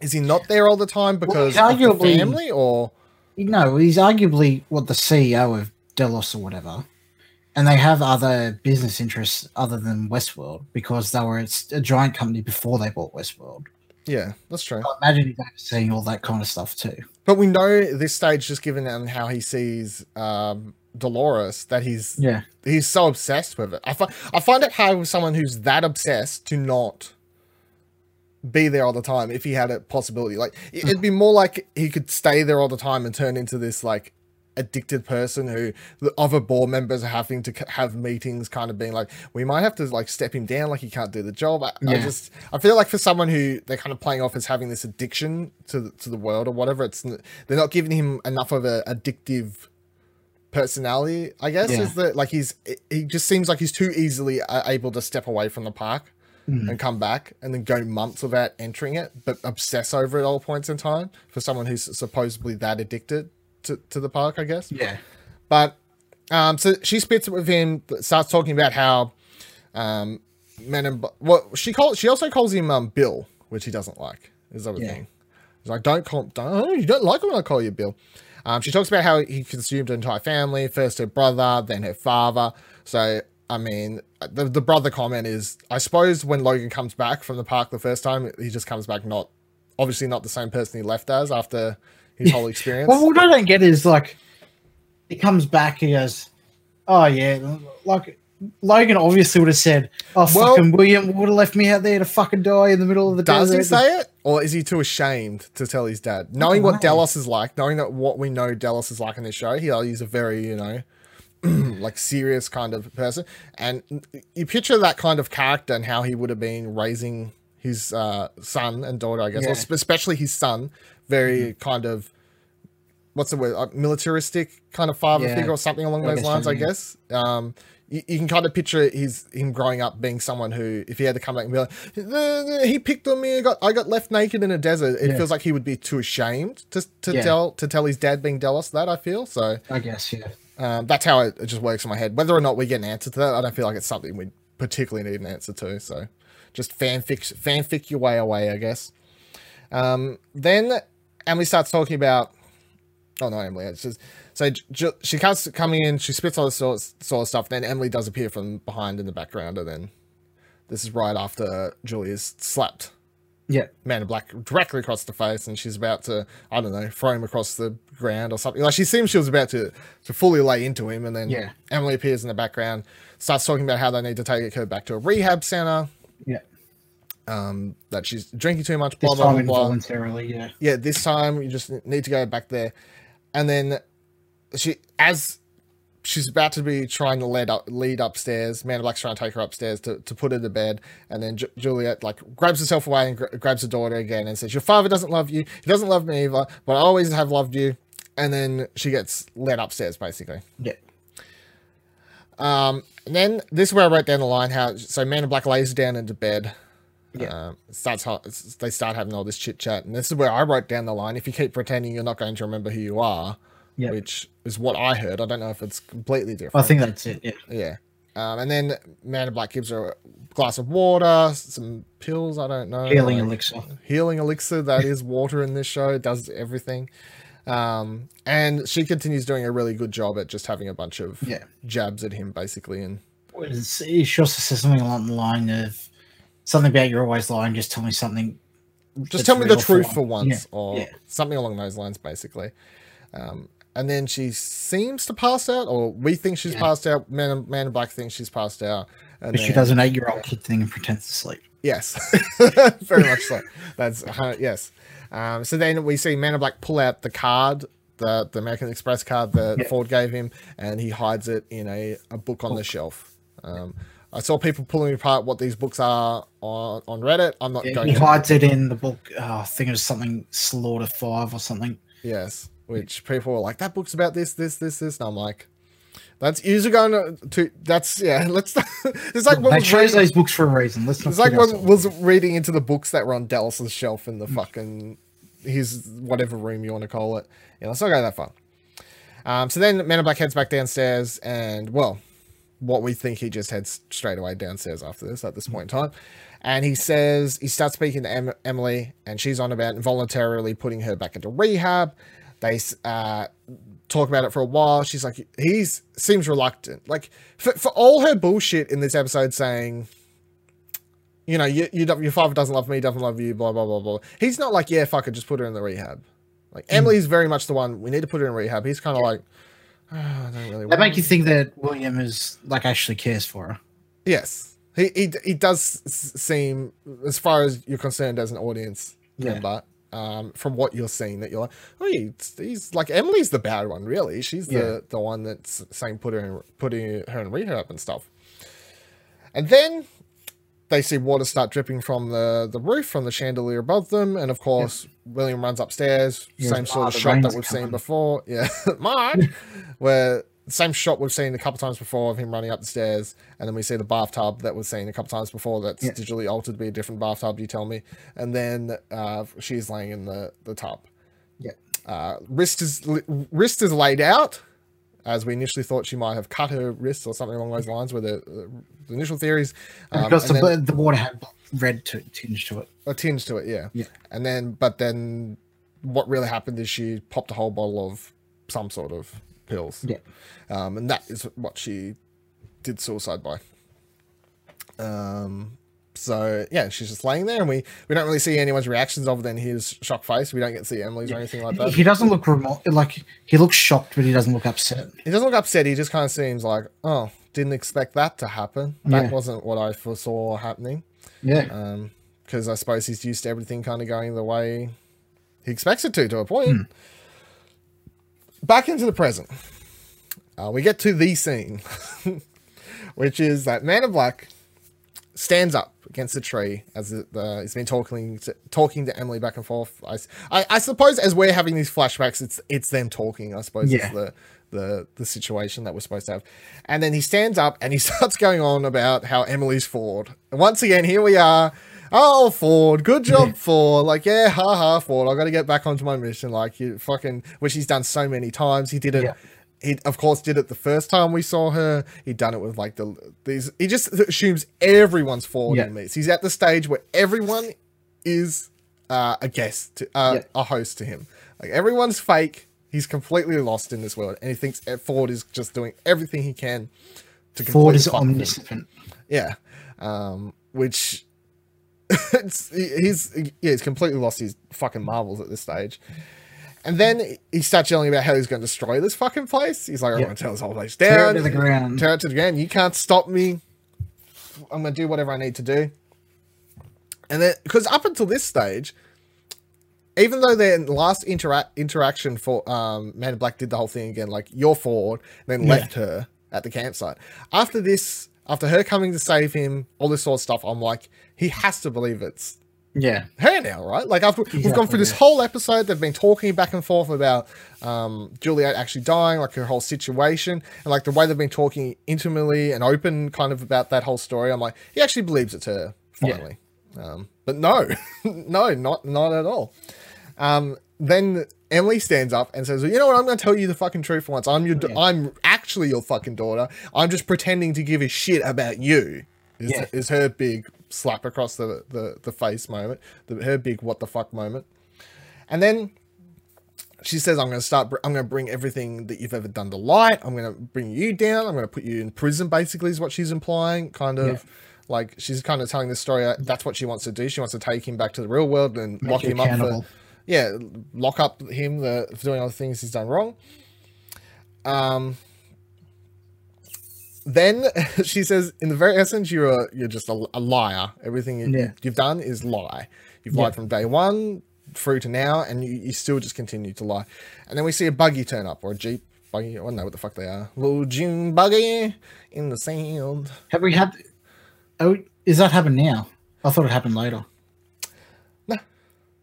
is he not there all the time because he's of the family or? No, he's arguably what the CEO of Delos or whatever, and they have other business interests other than Westworld because they were a giant company before they bought Westworld. Yeah, that's true. I imagine he's overseeing all that kind of stuff too. But we know this stage, just given how he sees um, Dolores, that he's Yeah, he's so obsessed with it. I find I find it hard with someone who's that obsessed to not be there all the time if he had a possibility. Like it'd be more like he could stay there all the time and turn into this like addicted person who the other board members are having to have meetings kind of being like we might have to like step him down like he can't do the job I, I just i feel like for someone who they're kind of playing off as having this addiction to the, to the world or whatever it's they're not giving him enough of a addictive personality i guess Yeah. is that like he's he just seems like he's too easily able to step away from the park Mm. and come back and then go months without entering it but obsess over it all points in time for someone who's supposedly that addicted to, to the park i guess yeah, but um, so she spits it with him, starts talking about how um, men and what she calls. She also calls him um, Bill, which he doesn't like. Is other Yeah. thing. He's like, don't call. Don't, oh, you don't like when I call you Bill. Um, she talks about how he consumed her entire family. First her brother, then her father. So I mean, the the brother comment is, I suppose when Logan comes back from the park the first time, he just comes back not, obviously not the same person he left as after his whole experience. Well, what I don't get is like, he comes back, he goes, "Oh yeah," like Logan obviously would have said, "Oh Well- fucking William would have left me out there to fucking die in the middle of the Does he desert." say it, or is he too ashamed to tell his dad? Knowing what. Delos is like, knowing that what we know Delos is like in this show, he, he's a very you know, like serious kind of person, and you picture that kind of character and how he would have been raising his uh, son and daughter, I guess, Yeah. sp- especially his son, very kind of. What's the word? Uh, militaristic kind of father Yeah. figure or something along those so, lines, I guess. Um, you, you can kind of picture his him growing up being someone who, if he had to come back and be like, "Uh, he picked on me, I got I got left naked in a desert. It Yeah. feels like he would be too ashamed to to tell to tell his dad being Delos that. I feel so. I guess, yeah. Um, that's how it, it just works in my head. Whether or not we get an answer to that, I don't feel like it's something we particularly need an answer to. So, just fanfic fanfic your way away, I guess. Um, then Emily starts talking about. Oh no, Emily! It's just so J- J- she comes coming in. She spits all this sort of, sort of stuff. Then Emily does appear from behind in the background, and then this is right after Julia's slapped Yeah. Man in Black directly across the face, and she's about to, I don't know, throw him across the ground or something. Like she seems she was about to to fully lay into him, and then Yeah. Emily appears in the background, starts talking about how they need to take her back to a rehab center, Yeah. Um, that she's drinking too much, This blah blah time blah. blah. involuntarily, yeah. Yeah, this time you just need to go back there, and then she as. She's about to be trying to lead up, lead upstairs. Man in Black's trying to take her upstairs to, to put her to bed, and then Ju- Juliet like grabs herself away and gra- grabs her daughter again and says, "Your father doesn't love you. He doesn't love me either, but I always have loved you." And then she gets led upstairs, basically. Yeah. Um, and then this is where I wrote down the line how so Man in Black lays down into bed. Yeah. Um, starts they start having all this chit chat, and this is where I wrote down the line: if you keep pretending you're not going to remember who you are, Yeah. which is what I heard. I don't know if it's completely different. I think that's it, yeah. yeah. Um, and then Man in Black gives her a glass of water, some pills. I don't know. Healing like- elixir. healing elixir that is water in this show. It does everything. Um, and she continues doing a really good job at just having a bunch of Yeah. jabs at him, basically. And She also says something along the line of something about you're always lying, just tell me something. just tell me the truth for one." once, Yeah, or yeah. something along those lines, basically. Um, and then she seems to pass out, or we think she's Yeah. passed out. Man, Man in Black thinks she's passed out, and But she does an eight-year-old kid thing and pretends to sleep. Yes, very much so. That's uh, yes. Um, so then we see Man in Black pull out the card, the the American Express card that Yeah. Ford gave him, and he hides it in a, a book on the shelf. Um, I saw people pulling apart what these books are on, on Reddit. I'm not Yeah, going. he to hides it in the book. Oh, I think it was something Slaughter Five or something. Yes, which people were like, that book's about this, this, this, this, and I'm like, that's usually going to, to that's yeah. Let's. it's like what they was chose those books for a reason. Let's not. it's like was reading into the books that were on Delos's shelf in the fucking his whatever room you want to call it. Yeah, let's not go that far. Um, so then Man in Black heads back downstairs, and well, what we think he just heads straight away downstairs after this at this point in time. And he says he starts speaking to em- Emily, and she's on about voluntarily putting her back into rehab. They uh, talk about it for a while. She's like, he seems reluctant. Like for, for all her bullshit in this episode, saying, you know, you, you don't- your father doesn't love me, doesn't love you, blah blah blah blah. He's not like, yeah, fuck it, just put her in the rehab. Like Emily's very much the one we need to put her in rehab. He's kind of like, "Ah, I don't really. They want make you think that William is like actually cares for her. Yes, he he he does seem, as far as you're concerned as an audience Yeah. member, um, from what you're seeing, that you're like, oh, he's, he's like Emily's the bad one, really. She's Yeah. the the one that's saying put her in, putting her in rehab and stuff. And then they see water start dripping from the the roof from the chandelier above them, and of course William runs upstairs. Yes, same sort of shot that we've seen before. Yeah, Mark, where same shot we've seen a couple times before of him running up the stairs, and then we see the bathtub that we've seen a couple times before that's digitally altered to be a different bathtub. You tell me, and then uh, she's laying in the the tub. Yeah. Uh, wrist is wrist is laid out, as we initially thought she might have cut her wrist or something along those lines. Were the, the initial theories? Um, because the, then- the water had red tinge to it. a tinge to it, yeah. Yeah. And then, but then, what really happened is she popped a whole bottle of some sort of pills. Yeah. Um, and that is what she did suicide by. Um. So yeah, she's just laying there, and we we don't really see anyone's reactions other than his shocked face. We don't get to see Emily's or anything like that. He doesn't look like he looks shocked, but he doesn't look upset. He doesn't look upset. He just kind of seems like, oh, didn't expect that to happen. That Yeah. wasn't what I foresaw happening. Yeah. Um, because I suppose he's used to everything kind of going the way he expects it to, to a point. Back into the present. Uh, we get to the scene, which is that Man in Black stands up against the tree as the, uh, the, he's been talking to, talking to Emily back and forth. I, I suppose as we're having these flashbacks, it's it's them talking. I suppose Yeah. is the the the situation that we're supposed to have. And then he stands up and he starts going on about how Emily's Ford. And once again, here we are. Oh, Ford, good job, Ford. Like, yeah, ha ha, Ford. I got to get back onto my mission. Like, you fucking, which he's done so many times. He did it. Yeah. He of course did it the first time we saw her. He'd done it with like the these. He just assumes everyone's Ford Yeah. in this. He's at the stage where everyone is uh, a guest, to, uh, Yeah. a host to him. Like everyone's fake. He's completely lost in this world, and he thinks Ford is just doing everything he can to Ford is omniscient. Yeah, um, which it's, he's yeah, he's completely lost his fucking marbles at this stage. And then he starts yelling about how he's going to destroy this fucking place. He's like, I'm Yeah. going to tear this whole place Tear it down, to the ground. tear it to the ground. You can't stop me. I'm going to do whatever I need to do. And then, because up until this stage, even though their last intera- interaction for um, Man in Black did the whole thing again, like you're Ford, then Yeah. left her at the campsite. After this, after her coming to save him, all this sort of stuff, I'm like, he has to believe it's Yeah. her now, right? Like after we've gone Exactly, through this yeah. whole episode, they've been talking back and forth about um, Juliet actually dying, like her whole situation, and like the way they've been talking intimately and open, kind of about that whole story. I'm like, he actually believes it's her Yeah. finally, um, but no, no, not not at all. Um, then Emily stands up and says, well, "You know what? I'm going to tell you the fucking truth for once. I'm your, da- Yeah. I'm actually your fucking daughter. I'm just pretending to give a shit about you." Is, Yeah. is her big slap across the, the, the face moment, the, her big what the fuck moment. And then she says, I'm going to start, I'm going to bring everything that you've ever done to light. I'm going to bring you down. I'm going to put you in prison, basically, is what she's implying. Kind of Yeah. like she's kind of telling the story. uh, That's what she wants to do. She wants to take him back to the real world and Make lock him up for, yeah, lock up him the, for doing all the things he's done wrong. um, then she says, in the very essence, you're you're just a, a liar. Everything you, Yeah. you've done is lie. You've Yeah. lied from day one through to now, and you, you still just continue to lie. And then we see a buggy turn up, or a jeep buggy. I don't know what the fuck they are. Little dune buggy in the sand. Have we had? Oh, is that happened now? I thought it happened later. No.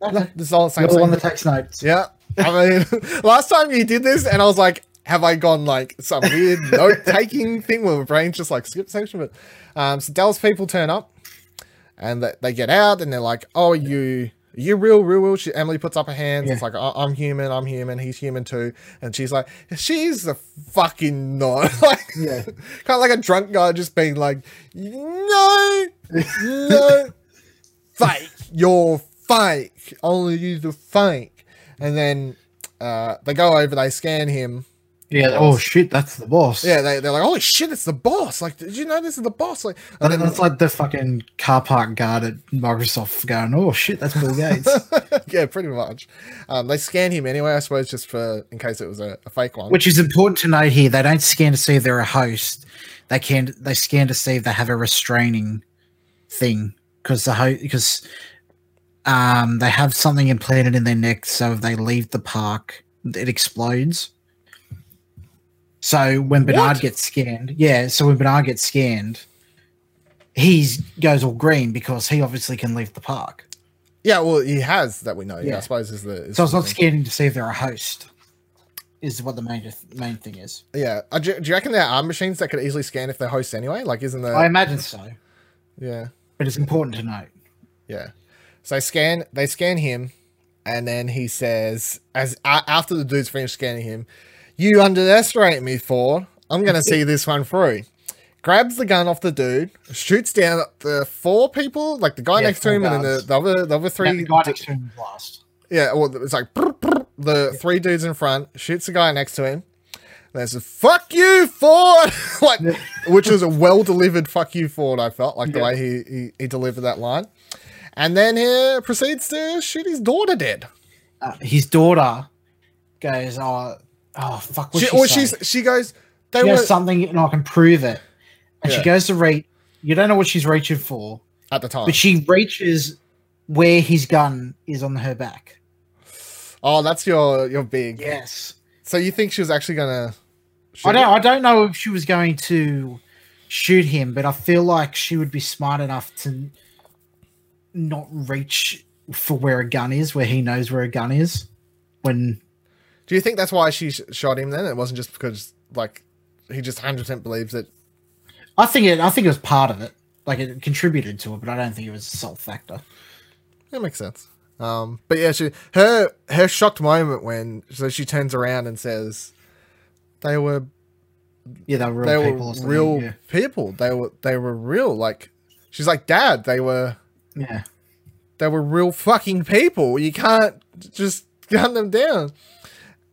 No, this is all the same You're the one that takes notes. Yeah. I mean, last time you did this, and I was like, have I gone like some weird note taking thing where my brain just like skip section? But um, so Delos people turn up and they, they get out and they're like, oh, you. You real, real, real. She, Emily puts up her hands. It's like I'm human. I'm human. He's human too. And she's like, she's the fucking not. like, Yeah. kind of like a drunk guy just being like, no, no, fake. You're fake. Only you the fake. And then uh, they go over, they scan him. Yeah. Oh shit, that's the boss. Yeah, they, they're like, holy shit, it's the boss. Like, did you know this is the boss? Like, and it's like the fucking car park guard at Microsoft going, "Oh shit, that's Bill Gates." yeah, pretty much. Um, they scan him anyway, I suppose, just for in case it was a, a fake one. Which is important to note here. They don't scan to see if they're a host. They can they scan to see if they have a restraining thing because the host because um they have something implanted in their neck, so if they leave the park, it explodes. So when Bernard What? gets scanned, yeah. So when Bernard gets scanned, he goes all green because he obviously can leave the park. yeah, well, he has that we know. Yeah, I suppose is the. Is So it's not scanning to see if they're a host. Is what the main main thing is. Yeah, uh, do, do you reckon there are machines that could easily scan if they're hosts anyway? Like, isn't there? I imagine so, yeah. but it's important to note. Yeah. So they scan they scan him, and then he says, as after the dude's finished scanning him, "You underestimate me, Ford. I'm gonna see this one through." Grabs the gun off the dude, shoots down the four people, like the guy Yeah, next to him, and then the, guards. the other the other three. the guy next to him last. Yeah, well, it's like brr, brr, the three dudes in front shoots the guy next to him. There's a fuck you, Ford, like, which was a well delivered fuck you, Ford. I felt like the way he, he he delivered that line, and then he proceeds to shoot his daughter dead. Uh, his daughter goes, "Oh, oh fuck!" What She, she, or she's she goes, they She were something, and I can prove it. And Yeah. she goes to reach. You don't know what she's reaching for, at the time. but she reaches where his gun is on her back. oh, that's your your big. Yes. So you think she was actually gonna? I don't. him? I don't know if she was going to shoot him, but I feel like she would be smart enough to not reach for where a gun is, where he knows where a gun is. When Do you think that's why she sh- shot him? Then it wasn't just because like he just hundred percent believes that I think it, I think it was part of it. Like it contributed to it, but I don't think it was a sole factor. That makes sense. Um, but yeah, she her her shocked moment when so she turns around and says, "They were Yeah, they were real they people. were real Yeah. people. They were they were real." Like she's like, "Dad, they were yeah. they were real fucking people. You can't just gun them down."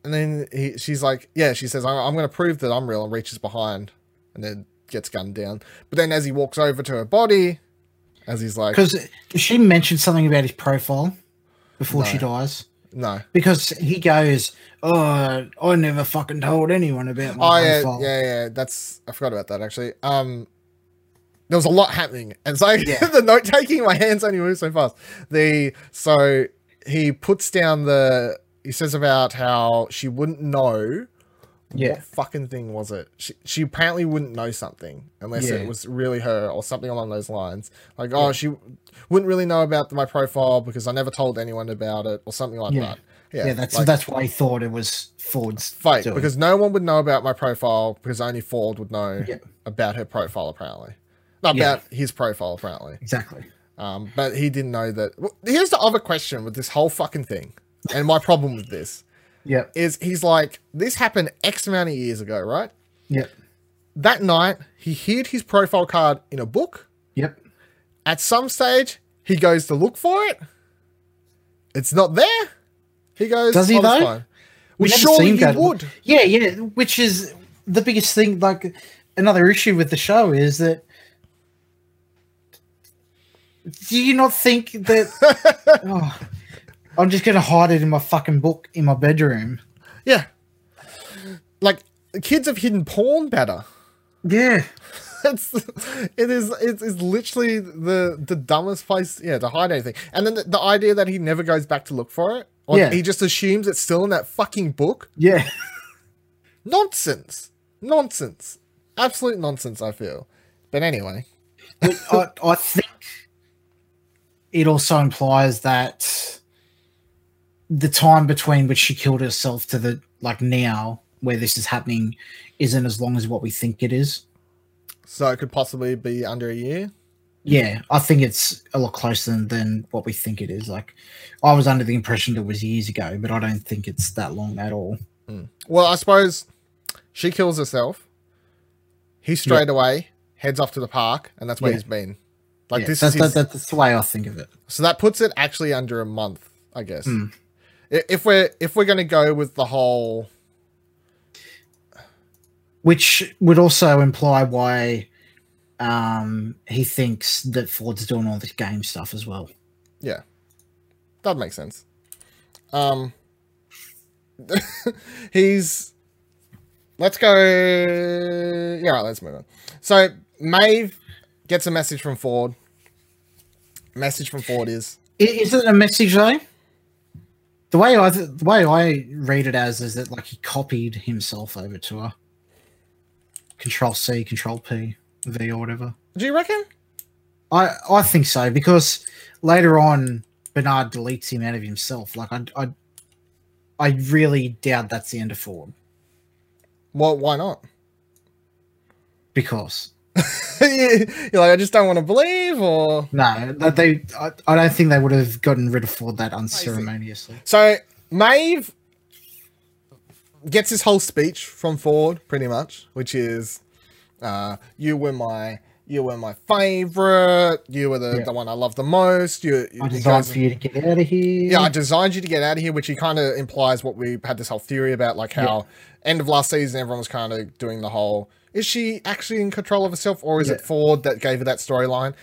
And then he, she's like, "Yeah," she says, "I- "I'm going to prove that I'm real," and reaches behind, and then gets gunned down. But then as he walks over to her body, as he's like, Because she mentioned something about his profile before she dies. "No." Because he goes, "Oh, I never fucking told anyone about my Oh yeah, profile." yeah, yeah. That's I forgot about that actually. Um, there was a lot happening, and so Yeah. the note taking, my hands only move so fast. The so he puts down the. He says about how she wouldn't know. Yeah. What fucking thing was it? She, she apparently wouldn't know something unless Yeah. it was really her or something along those lines. Like, oh, she wouldn't really know about my profile because I never told anyone about it or something like Yeah. that. Yeah, Yeah, that's like- that's why he thought it was Ford's fake doing. because no one would know about my profile because only Ford would know Yeah. about her profile apparently. Not Yeah. about his profile apparently. exactly. Um, but he didn't know that. well, Here's the other question with this whole fucking thing, and my problem with this Yep. is he's like, this happened X amount of years ago, right? Yep. That night he hid his profile card in a book. Yep. At some stage he goes to look for it. It's not there. He goes, Does he "Oh, though? fine." We Well, surely he would. Yeah, yeah. Which is the biggest thing. Like another issue with the show is that. Do you not think that? oh, I'm just gonna hide it in my fucking book in my bedroom. Yeah. Like kids have hidden porn better. Yeah. It's it is it is literally the the dumbest place yeah to hide anything. And then the, the idea that he never goes back to look for it, or Yeah. he just assumes it's still in that fucking book. Yeah. Nonsense, nonsense, absolute nonsense. I feel. But anyway, I, I think it also implies that the time between which she killed herself to the like now where this is happening isn't as long as what we think it is. so it could possibly be under a year. Yeah, I think it's a lot closer than, than what we think it is. Like, I was under the impression that it was years ago, but I don't think it's that long at all. Well, I suppose she kills herself. He straight away heads off to the park, and that's where Yeah. he's been. Like Yeah, this that's, is his, that, that's the way I think of it. so that puts it actually under a month, I guess. Hmm. If we're if we're gonna go with the whole Which would also imply why um, he thinks that Ford's doing all this game stuff as well. Yeah. That makes sense. Um he's let's go yeah, right, let's move on. So Maeve gets a message from Ford. Message from Ford is Is it a message though? The way I th- the way I read it as is that like he copied himself over to her. Control C, Control P, V or whatever. Do you reckon? I I think so because later on Bernard deletes him out of himself. Like I I I really doubt that's the end of Ford Well, why not? because You're like, I just don't want to believe, or no, that they I, I don't think they would have gotten rid of Ford that unceremoniously. so Maeve gets his whole speech from Ford, pretty much, which is, uh, "You were my, you were my favorite. You were the, Yeah. the one I love the most. You, I designed for you to get out of here. yeah, I designed you to get out of here," which he kind of implies what we had this whole theory about, like how end of last season everyone was kind of doing the whole, "Is she actually in control of herself, or is it Ford that gave her that storyline?"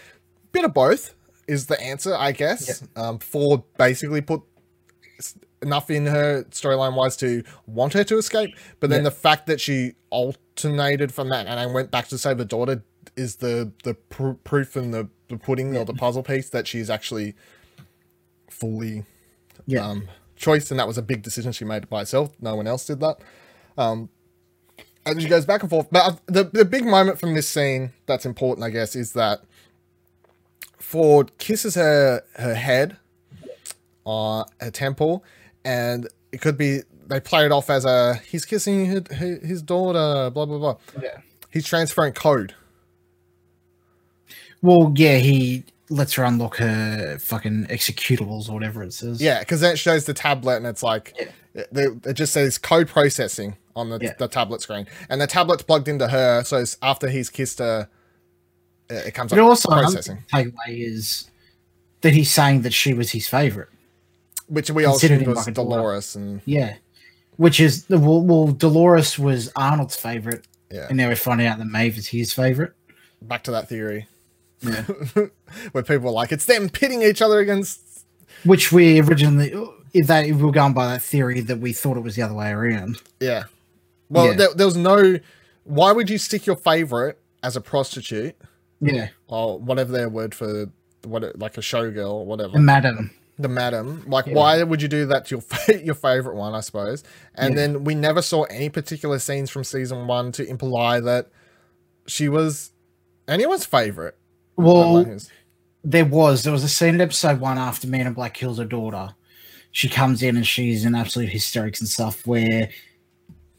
Bit of both is the answer, I guess. Um, Ford basically put enough in her storyline wise to want her to escape, but then Yeah. the fact that she alternated from that and I went back to save her daughter is the the pr- proof and the, the pudding or the puzzle piece that she's actually fully yeah. um, choice, and that was a big decision she made by herself. No one else did that. Um, and she goes back and forth. But the the big moment from this scene that's important, I guess, is that Ford kisses her her head, uh, her temple, and it could be they play it off as a he's kissing his, his daughter, blah blah blah. yeah. He's transferring code. Well, yeah, he lets her unlock her fucking executables or whatever it says. Yeah, because that shows the tablet and it's like it, they- it just says code processing on the, Yeah. the tablet screen, and the tablet's plugged into her. So it's after he's kissed her, it comes But up also, processing, takeaway is that he's saying that she was his favorite. which we all assumed was like. Dolores, and Yeah. Which is, well, well Dolores was Arnold's favorite, yeah, and now we're finding out that Maeve is his favorite. back to that theory Yeah. where people are like, it's them pitting each other against. Which we originally, if they if we were going by that theory, that we thought it was the other way around. Yeah, well, Yeah. There, there was no. Why would you stick your favorite as a prostitute Yeah. or whatever their word for what, like a showgirl or whatever? The Madam. the madam. Like, Yeah. why would you do that to your fa- your favorite one? I suppose. And Yeah. then we never saw any particular scenes from season one to imply that she was anyone's favorite. Well, there was there was a scene in episode one after Man in Black kills her daughter. She comes in and she's in absolute hysterics and stuff. Where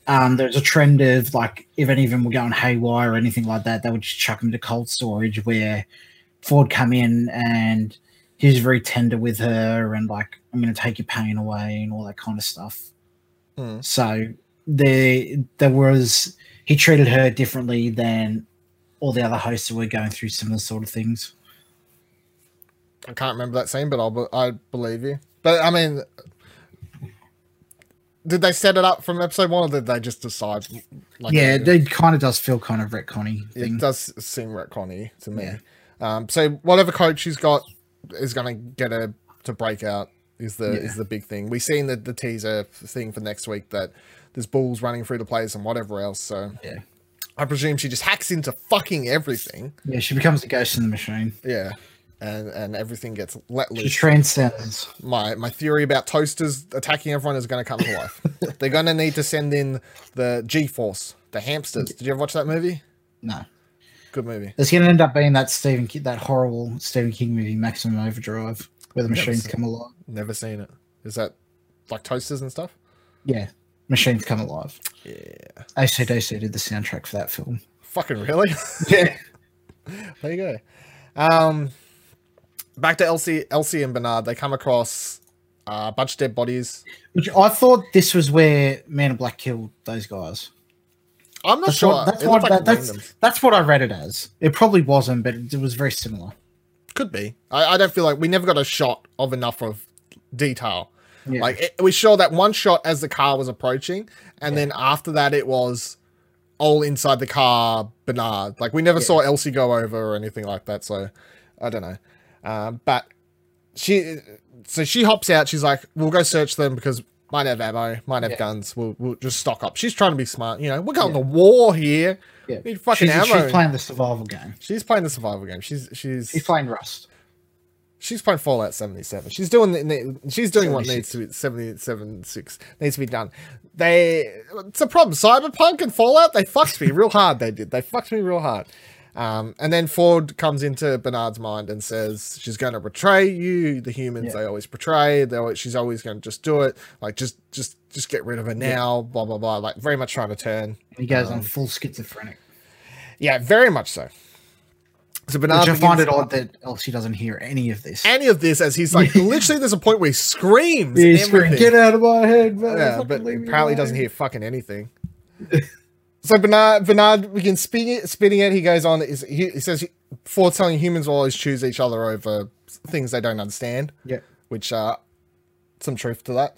um, there's a trend of like if any of them were going haywire or anything like that, they would just chuck them to cold storage. Where Ford come in and he was very tender with her and like I'm going to take your pain away and all that kind of stuff. Hmm. So there there was he treated her differently than all the other hosts who were going through similar sort of things. I can't remember that scene, but I'll be- I believe you. But I mean, did they set it up from episode one, or did they just decide? Like yeah, they- it kind of does feel kind of retconny thing. it does seem retconny to me. Yeah. Um, so whatever coach she's got is going to get her to break out is the Yeah. is the big thing. We've seen the, the teaser thing for next week that there's balls running through the place and whatever else. So Yeah. I presume she just hacks into fucking everything. Yeah, she becomes a ghost in the machine. Yeah. And and everything gets let She loose. transcends. my my theory about toasters attacking everyone is going to come to life. They're going to need to send in the G Force, the hamsters. Did you ever watch that movie? No. Good movie. It's going to end up being that Stephen King, that horrible Stephen King movie, Maximum Overdrive, where the machines seen come alive. Never seen it. Is that like toasters and stuff? Yeah, machines come alive. Yeah. AC/DC did the soundtrack for that film. Fucking really? Yeah. there you go. Um, back to Elsie, Elsie and Bernard. They come across uh, a bunch of dead bodies. Which I thought this was where Man in Black killed those guys. I'm not That's sure. what, that's, what like that, that's, that's what I read it as. It probably wasn't, but it, it was very similar. Could be. I, I don't feel like we never got a shot of enough of detail. Yeah. Like it, we saw that one shot as the car was approaching, and then after that it was all inside the car. Bernard. Like we never saw Elsie go over or anything like that. So I don't know. Um, but she, so she hops out. She's like, "We'll go search them because might have ammo, might have Yeah. guns. We'll we'll just stock up." She's trying to be smart. You know, we're going to war here. Yeah. Need fucking she's, ammo. she's playing the survival game. She's playing the survival game. She's she's She's playing Rust. she's playing Fallout 77. She's doing the, the- she's doing what needs to be 77 6 needs to be done. They it's a problem. Cyberpunk and Fallout, they fucked me real hard. They did. They fucked me real hard. Um, and then Ford comes into Bernard's mind and says she's going to betray you, the humans. Yeah. They always betray. They always, she's always going to just do it. Like just, just, just get rid of her now. Blah blah blah. Like very much trying to turn. And he goes Um, on full schizophrenic. Yeah, very much so. So Bernard Which I find it odd that Elsie doesn't hear any of this. any of this as he's like literally there's a point where he screams Yeah, he's screaming. Get out of my head, man. yeah, but apparently alone." doesn't hear fucking anything. so Bernard Bernard begins spitting it, spitting it. He goes on. Is he, he says for telling humans will always choose each other over things they don't understand. Yeah. which uh, some truth to that.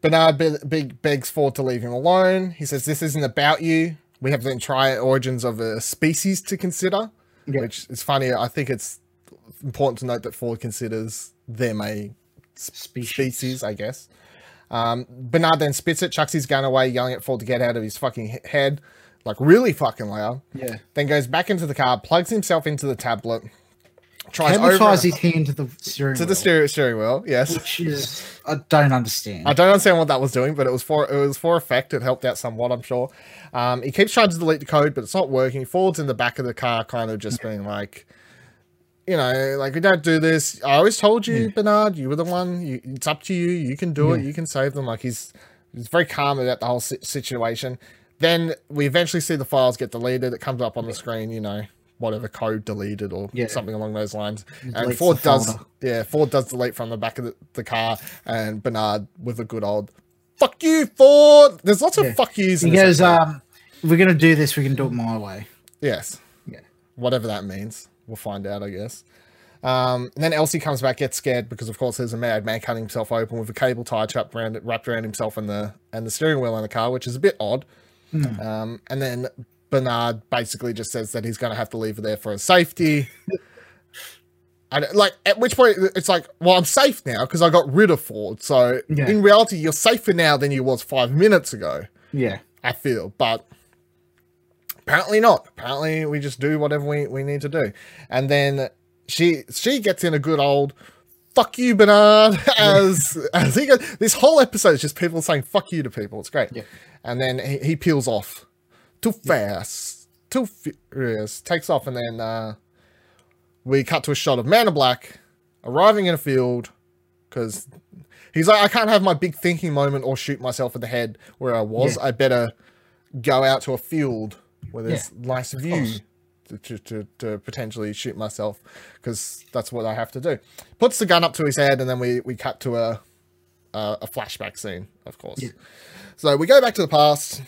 Bernard be- beg- begs Ford to leave him alone. He says this isn't about you. We have the entire origins of a species to consider, Yeah. which is funny. I think it's important to note that Ford considers them a Species. species, I guess. Um, Bernard then spits it, chucks his gun away, yelling at Ford to get out of his fucking head, like really fucking loud. Yeah. Then goes back into the car, plugs himself into the tablet, tries Cable over ties his hand to the steering to wheel, the steering, steering wheel. Yes, which is I don't understand. I don't understand what that was doing, but it was for it was for effect. It helped out somewhat, I'm sure. Um, he keeps trying to delete the code, but it's not working. Ford's in the back of the car, kind of just being like, you know, like we don't do this. I always told you, Bernard, you were the one. You, it's up to you. You can do it. You can save them. Like he's he's very calm about the whole si- situation. Then we eventually see the files get deleted. It comes up on the screen, you know, whatever code deleted or Yeah. something along those lines. And Ford does, yeah, Ford does delete from the back of the, the car, and Bernard with a good old "fuck you, Ford." There's lots of Yeah. "fuck yous." in he goes, um, we're gonna do this, we can do it my way. yes, Yeah. whatever that means. We'll find out, I guess. Um, and then Elsie comes back, gets scared because, of course, there's a madman cutting himself open with a cable tie wrapped around wrapped around himself and the and the steering wheel in the car, which is a bit odd. Um, and then Bernard basically just says that he's going to have to leave her there for her safety. And like, at which point it's like, well, I'm safe now because I got rid of Ford. So Yeah. in reality, you're safer now than you was five minutes ago. Yeah. I feel, but apparently not. Apparently, we just do whatever we, we need to do. And then she she gets in a good old fuck you, Bernard, as as he goes. This whole episode is just people saying fuck you to people. It's great. Yeah. And then he, he peels off too fast, too furious, takes off, and then uh, we cut to a shot of Man in Black arriving in a field because he's like, I can't have my big thinking moment or shoot myself in the head where I was. Yeah. I better go out to a field where there's nice view to, to, to, to potentially shoot myself because that's what I have to do. Puts the gun up to his head, and then we, we cut to a, a, a flashback scene, of course. Yeah. So we go back to the past.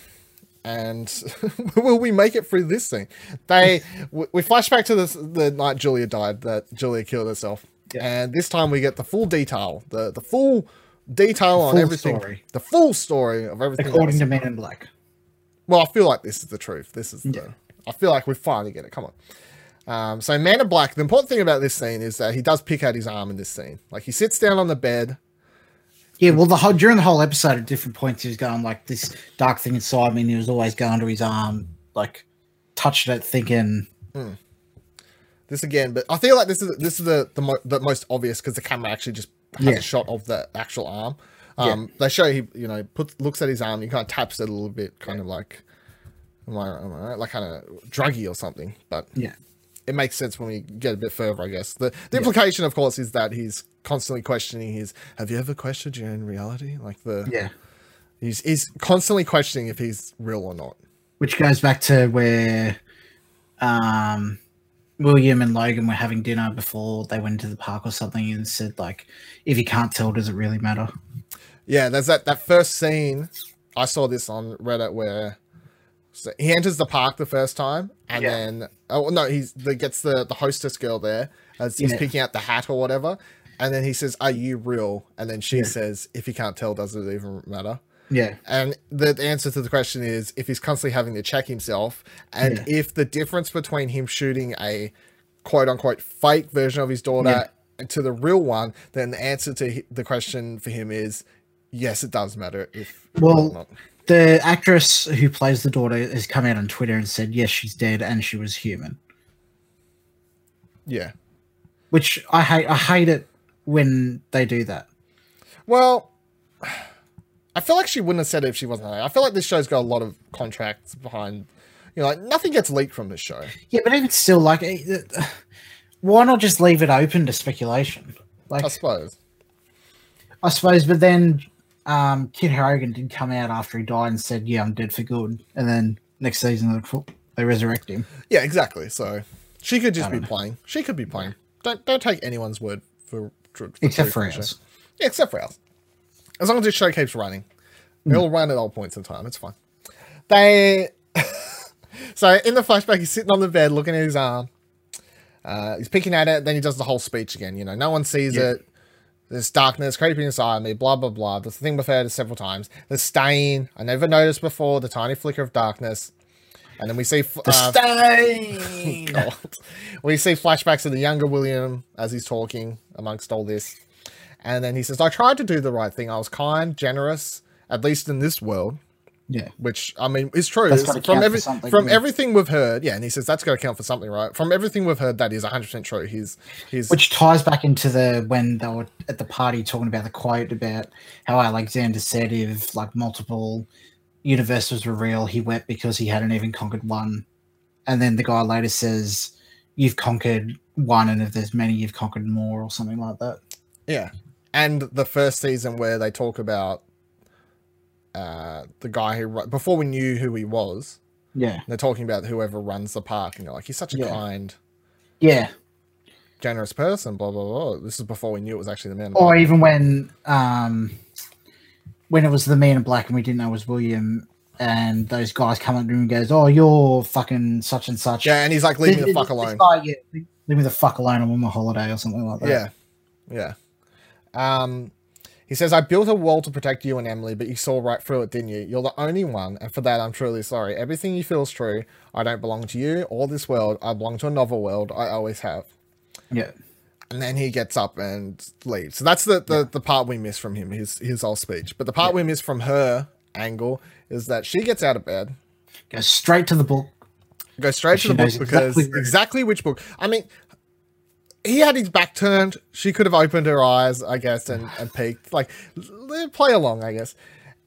And will we make it through this thing? They we flash back to this, the night Julia died, that Julia killed herself, Yeah. and this time we get the full detail, the the full detail on full everything, story. the full story of everything. According to Men in Black. Well, I feel like this is the truth. This is the. I feel like we finally get it. Come on. Um, so Man in Black. The important thing about this scene is that he does pick out his arm in this scene. Like he sits down on the bed, Yeah, well, the whole during the whole episode, at different points, he was going like this dark thing inside me, and he was always going to his arm, like touching it, thinking, this again, but I feel like this is this is the the, mo- the most obvious because the camera actually just has Yeah. a shot of the actual arm. Um, They show he, you know, puts looks at his arm, he kind of taps it a little bit, kind of like, am I, am I right? Like kind of druggy or something. But yeah, it makes sense when we get a bit further, I guess. The the implication, of course, is that he's constantly questioning his. Have you ever questioned your own reality? Like the yeah. he's he's constantly questioning if he's real or not. Which goes back to where um, William and Logan were having dinner before they went to the park or something, and said like, "If you can't tell, does it really matter?" Yeah, there's that that first scene. I saw this on Reddit where so he enters the park the first time, and Yeah. then oh no, he's the gets the the hostess girl there as he's Yeah. picking out the hat or whatever, and then he says, "Are you real?" And then she Yeah. says, "If you can't tell, does it even matter?" Yeah, And the the answer to the question is if he's constantly having to check himself, and if the difference between him shooting a quote unquote fake version of his daughter to the real one, then the answer to the question for him is yes, it does matter if Well-. The actress who plays the daughter has come out on Twitter and said, "Yes, she's dead, and she was human." yeah. Which I hate. I hate it when they do that. Well, I feel like she wouldn't have said it if she wasn't. I feel like this show's got a lot of contracts behind. You know, like nothing gets leaked from this show. Yeah, but even still, like, why not just leave it open to speculation? Like, I suppose. I suppose, but then um, Kit Harington did come out after he died and said, "Yeah, I'm dead for good," and then next season they, they resurrect him. Yeah, exactly. So she could just be know. playing. She could be playing. Don't don't take anyone's word for, for, Except for ours. Yeah, except for ours. As long as this show keeps running, Hmm. it'll run at all points in time. It's fine. They. so in the flashback, he's sitting on the bed looking at his arm. Uh, he's picking at it. Then he does the whole speech again. You know, no one sees Yeah. it. There's darkness creeping inside me. Blah blah blah. The thing we've heard several times. The stain. I never noticed before. The tiny flicker of darkness. And then we see f- The uh, stain. God. We see flashbacks of the younger William as he's talking amongst all this. And then he says, I tried to do the right thing. I was kind, generous, at least in this world, Yeah, which I mean is true. That's From count for every something, from yeah. everything we've heard, yeah, and he says that's gotta count for something, right? From everything we've heard, that is hundred percent true. He's he's which ties back into the when they were at the party talking about the quote about how Alexander said if like multiple universes were real, he wept because he hadn't even conquered one, and then the guy later says, "You've conquered one, and if there's many, you've conquered more," or something like that. Yeah. And the first season where they talk about uh the guy who before we knew who he was, Yeah, they're talking about whoever runs the park, and you're like, he's such a Yeah. kind, yeah. generous person, blah blah blah. This is before we knew it was actually the man. Or even when um when it was the man in black and we didn't know it was William and those guys come up to him and goes, Oh, you're fucking such and such. Yeah, and he's like, leave me the fuck alone. guy, yeah, leave me the fuck alone. I'm on my holiday or something like that. Yeah, yeah. Um, he says, "I built a wall to protect you and Emily, but you saw right through it, didn't you? You're the only one, and for that, I'm truly sorry. Everything you feel is true. I don't belong to you or this world. I belong to another world. I always have." Yeah. And then he gets up and leaves. So that's the the, the part we miss from him, his his whole speech. But the part we miss from her angle is that she gets out of bed, goes straight to the book. Go straight to the book because exactly exactly, which book. I mean, he had his back turned. She could have opened her eyes, I guess, and, and peeked. Like, play along, I guess.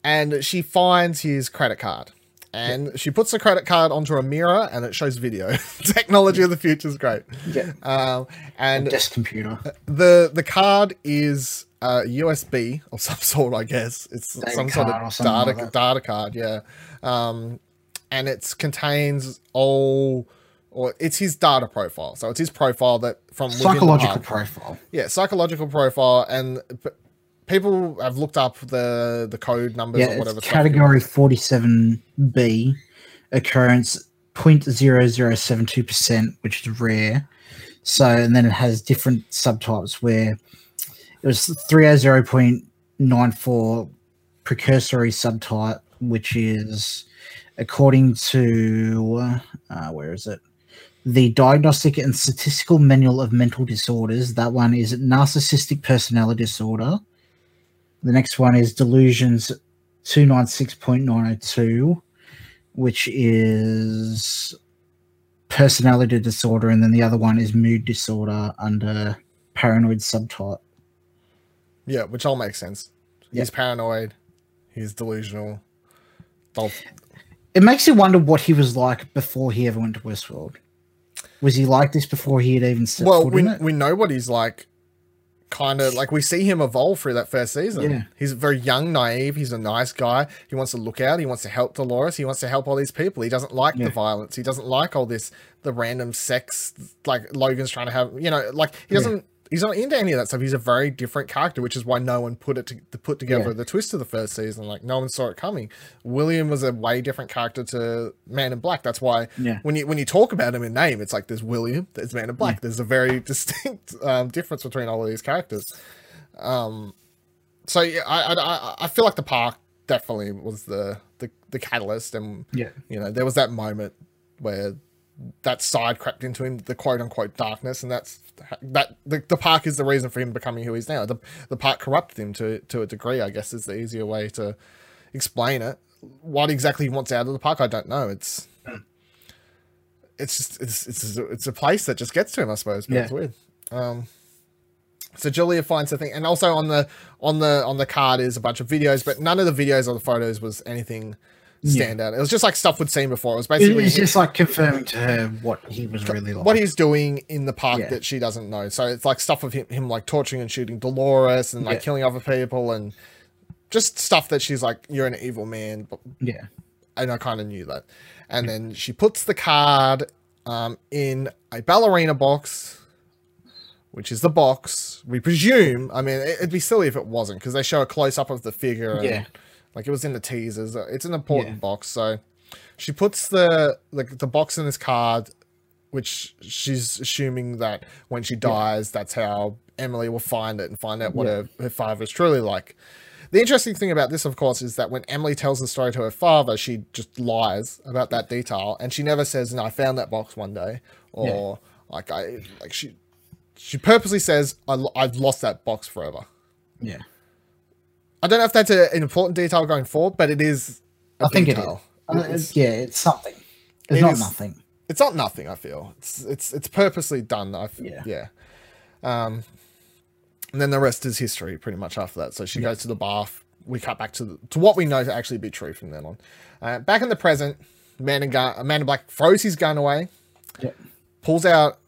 And she finds his credit card. And she puts the credit card onto a mirror and it shows video. Technology of the future is great. Yeah. Um, and Desk computer. the the card is uh, USB of some sort, I guess. It's Data some sort of data like data card, yeah. Um, and it contains all, or it's his data profile. So it's his profile that from Psychological profile. yeah, psychological profile, and people have looked up the the code numbers Yeah, or whatever. category 47B, occurrence 0.0072%, which is rare. So, and then it has different subtypes where it was 300.94 precursory subtype, which is according to, uh, where is it? The Diagnostic and Statistical Manual of Mental Disorders. That one is narcissistic personality disorder The next one is Delusions 296.902, which is personality disorder, and then the other one is mood disorder under paranoid subtype. Yeah, which all makes sense. He's paranoid. He's delusional. They'll- It makes you wonder what he was like before he ever went to Westworld. Was he like this before he had even set well, we we know what he's like. Kind of like we see him evolve through that first season. Yeah. He's very young, naive. He's a nice guy. He wants to look out. He wants to help Dolores. He wants to help all these people. He doesn't like Yeah. the violence. He doesn't like all this the random sex like Logan's trying to have. You know, like he doesn't. Yeah. He's not into any of that stuff. He's a very different character, which is why no one put it to, to put together Yeah. the twist of the first season. Like no one saw it coming. William was a way different character to Man in Black. That's why Yeah. when you when you talk about him in name, it's like there's William, there's Man in Black. There's a very distinct um, difference between all of these characters. Um, so yeah, I, I I- I feel like the park definitely was the the, the catalyst, and Yeah. you know there was that moment where that side crept into him, the quote unquote darkness, and that's that the, the park is the reason for him becoming who he's now. The the park corrupted him to to a degree, I guess, is the easier way to explain it. What exactly he wants out of the park, I don't know. It's it's just it's it's it's a place that just gets to him, I suppose. But Yeah. it's weird. Um, so Julia finds the thing, and also on the on the on the card is a bunch of videos, but none of the videos or the photos was anything stand out. It was just like stuff we'd seen before. It was basically It was just like confirming to her what he was really like. what he's doing in the park Yeah. that she doesn't know. So it's like stuff of him, him like torturing and shooting Dolores and like Yeah. killing other people and just stuff that she's like, you're an evil man. Yeah. and I kind of knew that. And then she puts the card um, in a ballerina box, which is the box we presume. I mean, it- it'd be silly if it wasn't because they show a close up of the figure. And, Yeah. Like it was in the teasers. It's an important Yeah. box. So she puts the like the box in this card, which she's assuming that when she dies, that's how Emily will find it and find out what Yeah. her, her father is truly like. The interesting thing about this, of course, is that when Emily tells the story to her father, she just lies about that detail, and she never says, "No, I found that box one day," or like I like she she purposely says, I, "I've lost that box forever." Yeah. I don't know if that's a, an important detail going forward, but it is. a I think it detail. is. Uh, It's, yeah, it's something. It's It not is- nothing. it's not nothing. I feel it's it's it's purposely done. I f- Yeah. yeah. Um, and then the rest is history, pretty much after that. So she goes to the bath. We cut back to the, to what we know to actually be true from then on. Uh, back in the present, man in gun, man in black throws his gun away, Yeah. pulls out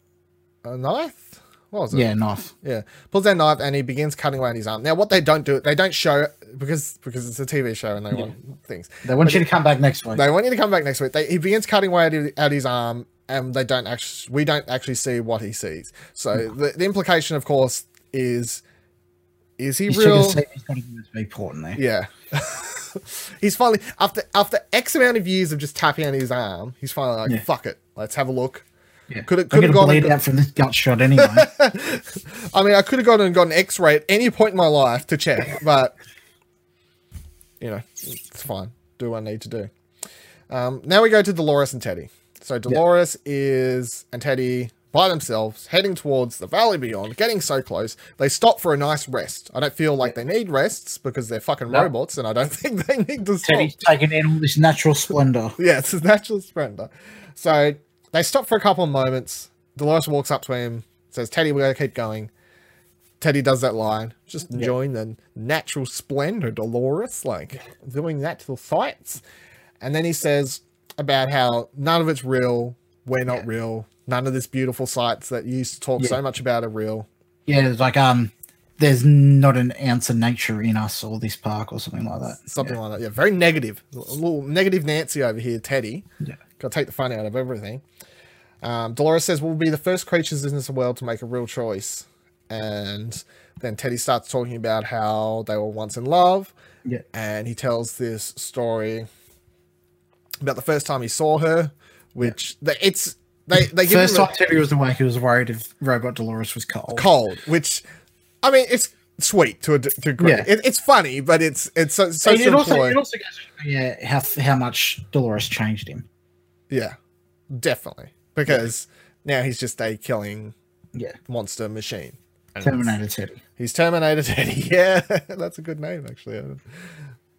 a knife. What was it? Yeah, knife. Yeah, pulls out knife and he begins cutting away on his arm. Now, what they don't do, they don't show because because it's a TV show and they want things. They want you to come back next week. They want you to come back next week. They, he begins cutting away at his, at his arm, and they don't actually. We don't actually see what he sees. So hmm. the, the implication, of course, is is he He's real? he's got a USB port in there. Yeah. he's finally after after X amount of years of just tapping on his arm, he's finally like, Yeah. "Fuck it, let's have a look." Yeah. Could it I'm could have gone? bleed out from this gut shot anyway. I mean, I could have gone and got an X-ray at any point in my life to check, but you know, it's fine. Do what I need to do. Um, now we go to Dolores and Teddy. So Dolores is and Teddy by themselves heading towards the valley beyond, getting so close. They stop for a nice rest. I don't feel like they need rests because they're fucking No. robots, and I don't think they need to stop. Teddy's taking in all this natural splendor. Yeah, it's natural splendor. So they stop for a couple of moments. Dolores walks up to him, says, Teddy, we're going to keep going. Teddy does that line, just enjoying the natural splendor, Dolores, like doing natural sights. And then he says about how none of it's real, we're not Yeah. real, none of this beautiful sights that you used to talk Yeah. so much about are real. Yeah, it's like um, there's not an ounce of nature in us or this park or something like that. Something like that. Yeah, very negative. A little negative Nancy over here, Teddy. Yeah. Got to take the fun out of everything. Um, Dolores says we'll be the first creatures in this world to make a real choice. And then Teddy starts talking about how they were once in love. Yeah. And he tells this story about the first time he saw her, which the, it's they they give First time Teddy was awake, he was worried if Robot Dolores was cold. cold, which I mean it's sweet to a degree. Yeah. It, it's funny, but it's it's so, so it also, it also goes show how how much Dolores changed him. Yeah, definitely. Because now he's just a killing Yeah, monster machine. And Terminator Teddy. He's Terminator Teddy. Yeah, that's a good name actually.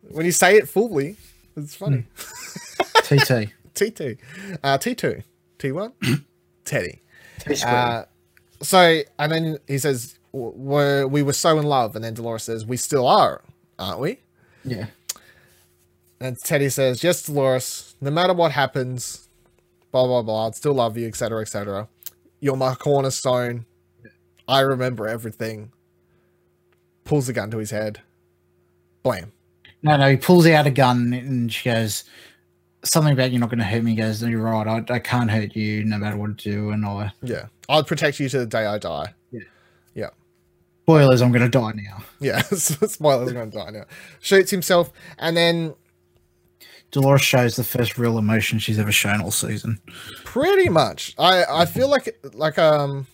When you say it fully, it's funny. TT. T2, uh, T2, T1, Teddy. T squared. Uh, so, and then he says, "W- we're, we were so in love. And then Dolores says, we still are, aren't we? yeah. And Teddy says, yes, Dolores, no matter what happens, blah, blah, blah, I'd still love you, etc., etc. You're my cornerstone. I remember everything. Pulls the gun to his head. Blam. No, no, he pulls out a gun and she goes, something about you're not going to hurt me. He goes, no, you're right. I, I can't hurt you no matter what I do. And I, Yeah. I'll protect you to the day I die. Yeah. Yeah. spoilers, I'm going to die now. Yeah. Spoilers, are going to die now. Shoots himself. And then Dolores shows the first real emotion she's ever shown all season. Pretty much. I I feel like like um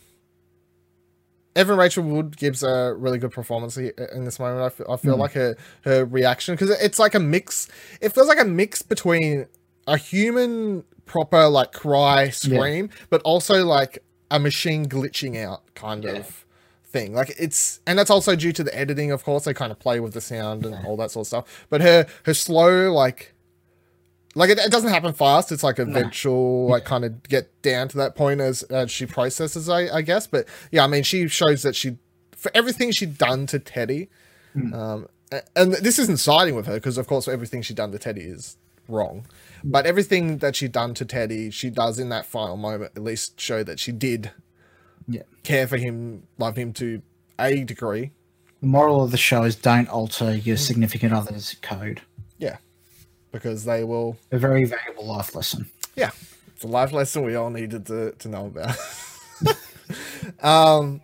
Evan Rachel Wood gives a really good performance in this moment. I feel, I feel Mm. like her her reaction because it's like a mix. It feels like a mix between a human proper like cry scream, but also like a machine glitching out kind Yeah. of thing. Like it's and that's also due to the editing. Of course, they kind of play with the sound and all that sort of stuff. But her her slow like like it, it doesn't happen fast. It's like eventual, like kind of get down to that point as, as she processes, I, I guess. But yeah, I mean, she shows that she for everything she'd done to Teddy, um, and this isn't siding with her because, of course, everything she'd done to Teddy is wrong. But everything that she'd done to Teddy, she does in that final moment at least show that she did Yeah. care for him, love him to a degree. The moral of the show is don't alter your significant other's code. Yeah, because they will A very valuable life lesson. yeah, it's a life lesson we all needed to, to know about. um,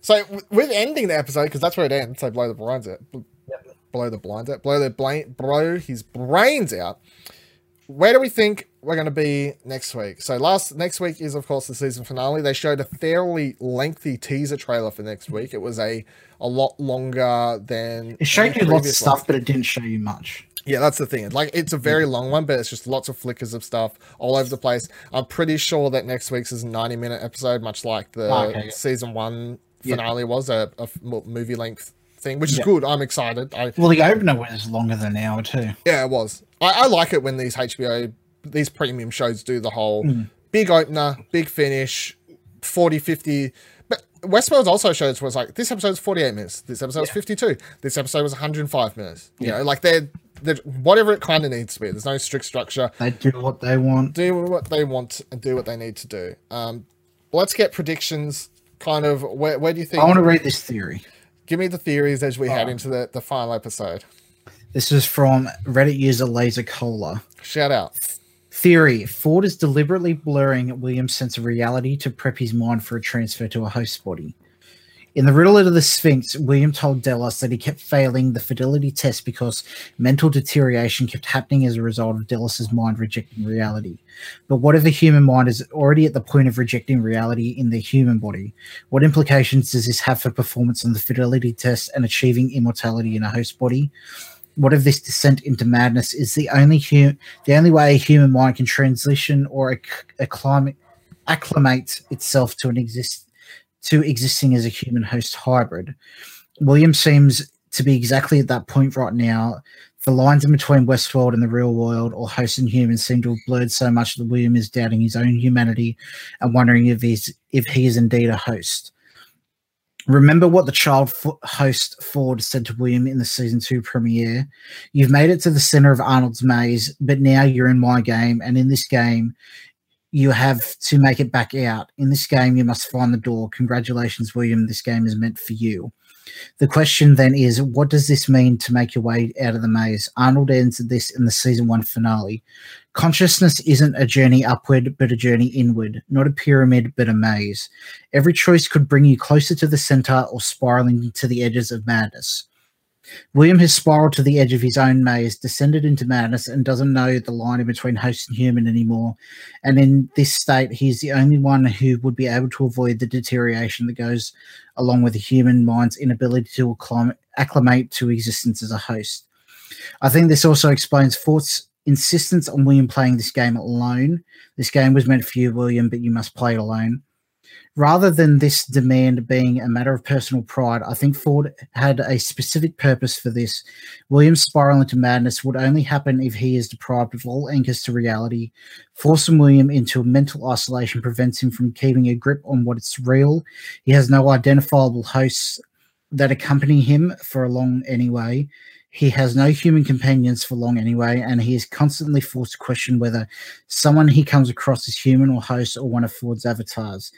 so w- with ending the episode because that's where it ends. So blow the blinds out, bl- blow the blinds out, blow the bla- blow his brains out. Where do we think we're going to be next week? So last next week is of course the season finale. They showed a fairly lengthy teaser trailer for next week. It was a a lot longer than It showed you lots of stuff, one. but it didn't show you much. Yeah, that's the thing. Like it's a very long one, but it's just lots of flickers of stuff all over the place. I'm pretty sure that next week's is a 90 minute episode, much like the Ah, okay, yeah. season one Yeah. finale was a, mo- movie length thing, which is Yeah. good. I'm excited. I Well, the opener was longer than an hour too. yeah, it was. I, I like it when these HBO these premium shows do the whole big opener, big finish, 40, 50. But Westworld also shows was like this episode's 48 minutes, this episode's 52, this episode was 105 minutes. You Yeah. know, like they're, they're whatever it kind of needs to be. There's no strict structure. They do what they want. Do what they want and do what they need to do. Um, let's get predictions. Kind of where, where do you think? I want to read this theory. Give me the theories as we head Oh. into the, the final episode. This is from Reddit user Laser Cola. Shout out. Theory Ford is deliberately blurring William's sense of reality to prep his mind for a transfer to a host body. In the riddle of the Sphinx, William told Delos that he kept failing the fidelity test because mental deterioration kept happening as a result of Delos's mind rejecting reality. But what if the human mind is already at the point of rejecting reality in the human body? What implications does this have for performance on the fidelity test and achieving immortality in a host body? What if this descent into madness is the only hu- the only way a human mind can transition or acc- acclimate, acclimate itself to an exist to existing as a human host hybrid. William seems to be exactly at that point right now. The lines in between Westworld and the real world, or host and human, seem to have blurred so much that William is doubting his own humanity and wondering if he's if he is indeed a host. Remember what the child fo- host Ford said to William in the season two premiere. You've made it to the center of Arnold's maze, but now you're in my game, and in this game, you have to make it back out. In this game, you must find the door. Congratulations, William. This game is meant for you. The question then is, what does this mean to make your way out of the maze? Arnold ends this in the season one finale. Consciousness isn't a journey upward, but a journey inward, not a pyramid, but a maze. Every choice could bring you closer to the center or spiraling to the edges of madness. William has spiraled to the edge of his own maze, descended into madness, and doesn't know the line in between host and human anymore. And in this state, he's the only one who would be able to avoid the deterioration that goes along with the human mind's inability to acclimate to existence as a host. I think this also explains Ford's insistence on William playing this game alone. This game was meant for you, William, but you must play it alone. Rather than this demand being a matter of personal pride, I think Ford had a specific purpose for this. William's spiral into madness would only happen if he is deprived of all anchors to reality. Forcing William into mental isolation prevents him from keeping a grip on what is real. He has no identifiable hosts that accompany him for a long anyway. He has no human companions for long anyway, and he is constantly forced to question whether someone he comes across is human or host or one of Ford's avatars.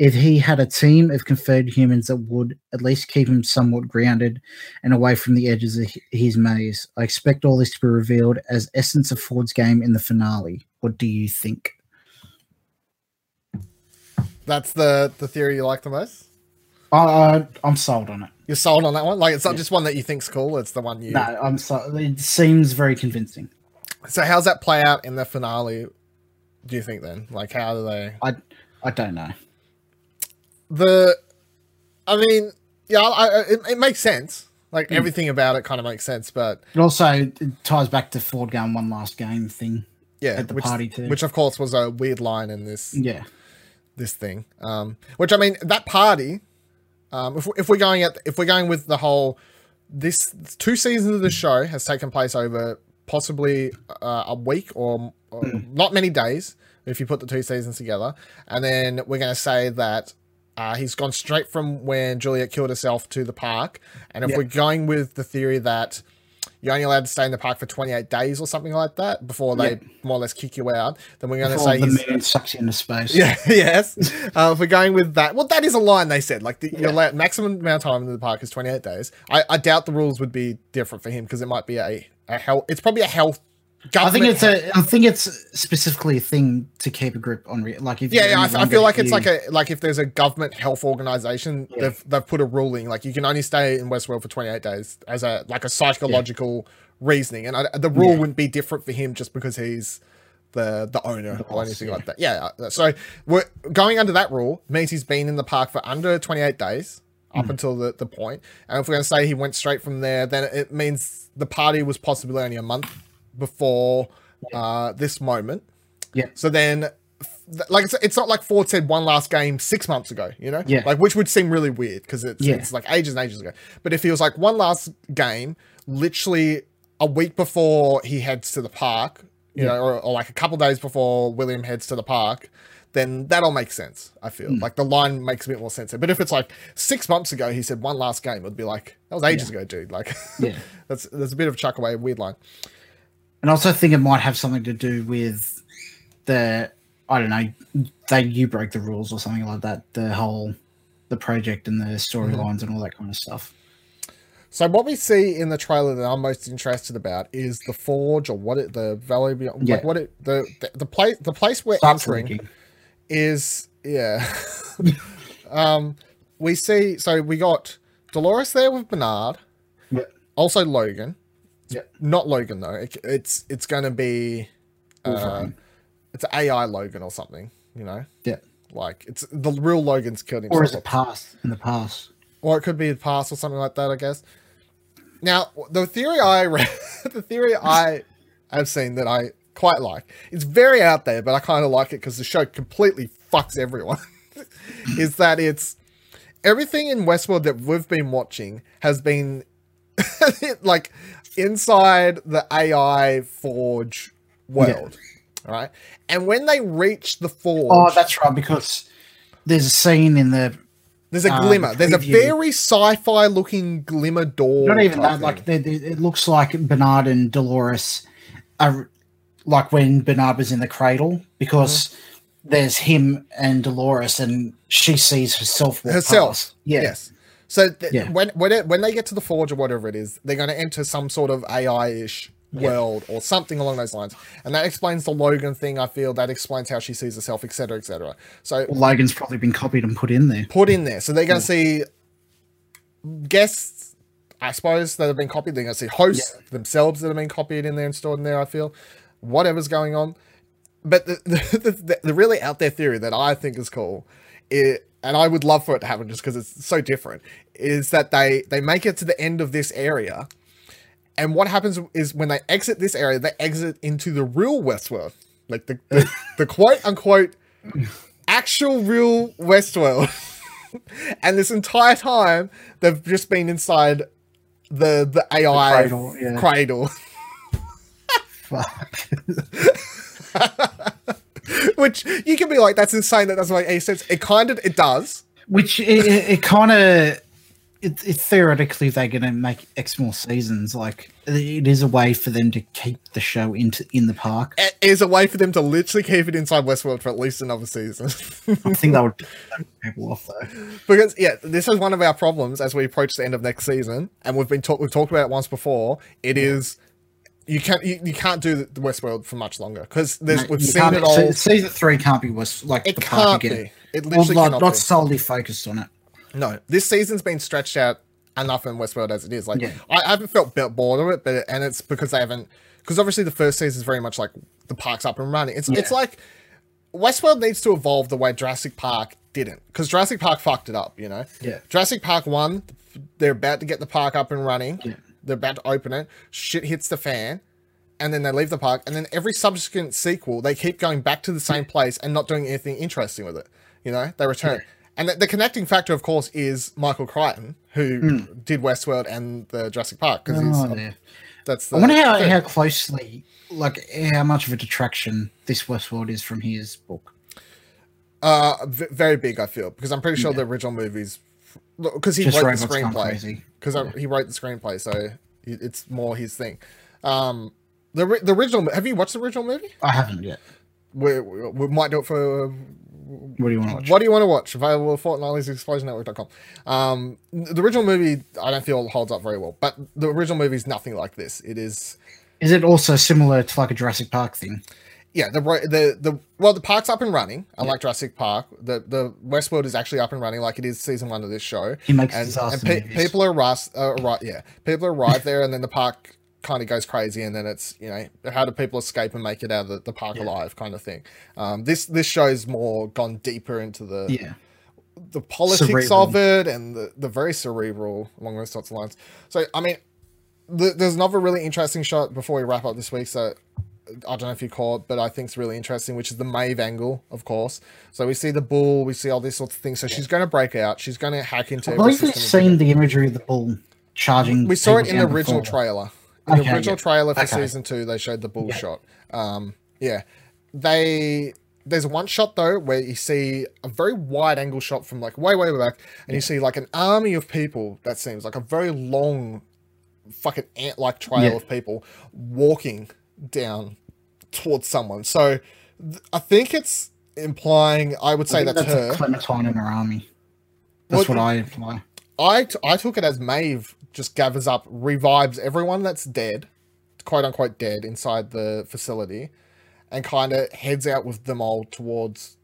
If he had a team of conferred humans that would at least keep him somewhat grounded and away from the edges of his maze, I expect all this to be revealed as essence of Ford's game in the finale. What do you think? That's the the theory you like the most. Uh, I'm sold on it. You're sold on that one. Like it's not Yeah. just one that you think's cool. It's the one you. No, I'm so. It seems very convincing. So how's that play out in the finale? Do you think then? Like how do they? I I don't know. The, I mean, yeah, I, I, it, it makes sense. Like Hmm. everything about it kind of makes sense, but It also it ties back to Ford going one last game thing. yeah, At the which, party too. which of course was a weird line in this Yeah. this thing. Um, which I mean, that party. Um, if if we're going at if we're going with the whole, this two seasons of the show has taken place over possibly uh, a week or, or not many days if you put the two seasons together, and then we're going to say that. Uh, he's gone straight from when Juliet killed herself to the park. And if Yeah. we're going with the theory that you're only allowed to stay in the park for 28 days or something like that before they Yeah. more or less kick you out, then we're going to say the he's. moon sucks you into space. Yeah, yes. Uh, if we're going with that, well, that is a line they said. Like the Yeah. your la- maximum amount of time in the park is 28 days. I, I doubt the rules would be different for him because it might be a, a health. It's probably a health. I think it's a. I think it's specifically a thing to keep a grip on. Re- like if Yeah, yeah. I, only I feel like it's you- like a like if there's a government health organization, Yeah. they've they've put a ruling like you can only stay in Westworld for 28 days as a like a psychological reasoning, and I, the rule Yeah. wouldn't be different for him just because he's the the owner The or anything yeah. like that. Yeah. uh, So we're going under that rule means he's been in the park for under 28 days up Hmm. until the, the. And if we're going to say he went straight from there, then it means the party was possibly only a month before uh, this moment. Yeah. So then, like it's, it's not like Ford said one last game six months ago, you know, Yeah. like which would seem really weird because it's Yeah. it's like ages and ages ago. But if he was like one last game, literally a week before he heads to the park, you Yeah. know, or, or like a couple days before William heads to the park, then that'll make sense. I feel Hmm. like the line makes a bit more sense. But if it's like six months ago, he said one last game, it'd be like that was ages ago, dude. Like, Yeah. that's that's a bit of a chuck away, weird line. And I also think it might have something to do with the I don't know, they you broke the rules or something like that. The whole the project and the storylines and all that kind of stuff. So what we see in the trailer that I'm most interested about is the forge or what it the valley beyond Yeah. like what it the the, the place the place we're Starts entering is yeah. um we see so we got Dolores there with Bernard, Yeah. also Logan. Yeah. Not Logan though. It, it's it's going to be uh, it's AI Logan or something, you know? Yeah. Like it's the real Logan's killed himself. Or is it past in the past? or it could be the past or something like that. I guess. Now, the theory I read, the theory I have seen that I quite like, it's very out there, but I kind of like it because the show completely fucks everyone. is that it's everything in Westworld that we've been watching has been like inside the AI Forge world, right? And when they reach the Forge, Oh, that's right, because there's a scene in the There's a Uh, glimmer. There's a very sci-fi looking glimmer door. not even that, like they, they- it looks like Bernard and Dolores are like when Bernard was in the cradle because Mm-hmm. there's him and Dolores and she sees herself herself. past. Yeah. Yes. So th- Yeah. when when it, when they get to the forge or whatever it is, they're going to enter some sort of AI-ish world or something along those lines, and that explains the Logan thing. I feel that explains how she sees herself, etc., etc. So Well, Logan's probably been copied and put in there. put in there. So they're going to see guests, I suppose, that have been copied. They're going to see hosts themselves that have been copied in there and stored in there. I feel whatever's going on. But the the, the, the really out there theory that I think is cool, it, and I would love for it to happen just because it's so different, is that they they make it to the end of this area. And what happens is when they exit this area, they exit into the real Westworld, like the the, the quote unquote actual real Westworld. and this entire time, they've just been inside the the AI cradle, yeah. cradle. Fuck. Which you can be like, that's insane. That doesn't make any sense. It kind of it does. Which it, it, it kind of it, it theoretically they're going to make X more seasons. Like it is a way for them to keep the show into in the park. It is a way for them to literally keep it inside Westworld for at least another season. I think that would people off though. because yeah, this is one of our problems as we approach the end of next season, and we've been talk- we've talked about it once before. It is you can't you, you can't do the Westworld for much longer because there's we've seen it all. Season three can't be was like it the park can't again. be. It Well, literally not, cannot not be. solely focused on it. No, this season's been stretched out enough in Westworld as it is. Like, Yeah. I, I haven't felt bored of it, but and it's because they haven't. Because obviously the first season is very much like the park's up and running. It's it's like Westworld needs to evolve the way Jurassic Park didn't, because Jurassic Park fucked it up. You know. Yeah. Jurassic Park one, they're about to get the park up and running. Yeah. They're about to open it. Shit hits the fan. And then they leave the park, and then every subsequent sequel, they keep going back to the same place and not doing anything interesting with it. You know, they return. And the, the connecting factor, of course, is Michael Crichton, who did Westworld and the Jurassic Park. Because. Oh, he's yeah. that's. The I wonder how, thing. how closely, like, how much of a detraction this Westworld is from his book. uh, v- very big. I feel because I'm pretty sure the original movies, because he wrote the screenplay. Because he wrote the screenplay, so it's more his thing. Um, the the original. Have you watched the original movie? I haven't yet. We, we, might do it for What do you want to watch? What do you want to watch? Available at Fortnightly's ExplosionNetwork.com. Um, the original movie, I don't feel holds up very well, but the original movie is nothing like this. It is, Is it also similar to like a Jurassic Park thing? Yeah, the the the well, the park's up and running. Unlike Jurassic Park, the the Westworld is actually up and running, like it is season one of this show. He makes and, disaster and pe- people are rust, uh, right, yeah, people arrive there, and then the park kind of goes crazy, and then it's you know how do people escape and make it out of the, the park alive, kind of thing. Um, this this show's more gone deeper into the Yeah. the politics Cerebral. of it and the, the very cerebral along those sorts of lines. So, I mean, th- there's another really interesting shot before we wrap up this week. So, I don't know if you call it, but I think it's really interesting, which is the Maeve angle, of course. So, we see the bull, we see all these sorts of things. So, she's going to break out. She's going to hack into I believe we've seen the imagery of the bull charging. we saw it in the original before. trailer. In the original yeah. trailer for Okay. season two, they showed the bull Yeah. shot. Um, yeah, they there's one shot though where you see a very wide angle shot from like way way back, and you see like an army of people. That seems like a very long, fucking ant like trail Yeah. of people walking down towards someone. So th- I think it's implying. I would I say think that's, that's her. a Clementine and her army. That's Well, what I imply. I, t- I took it as Maeve just gathers up, revives everyone that's dead, quote unquote dead, inside the facility, and kind of heads out with them all towards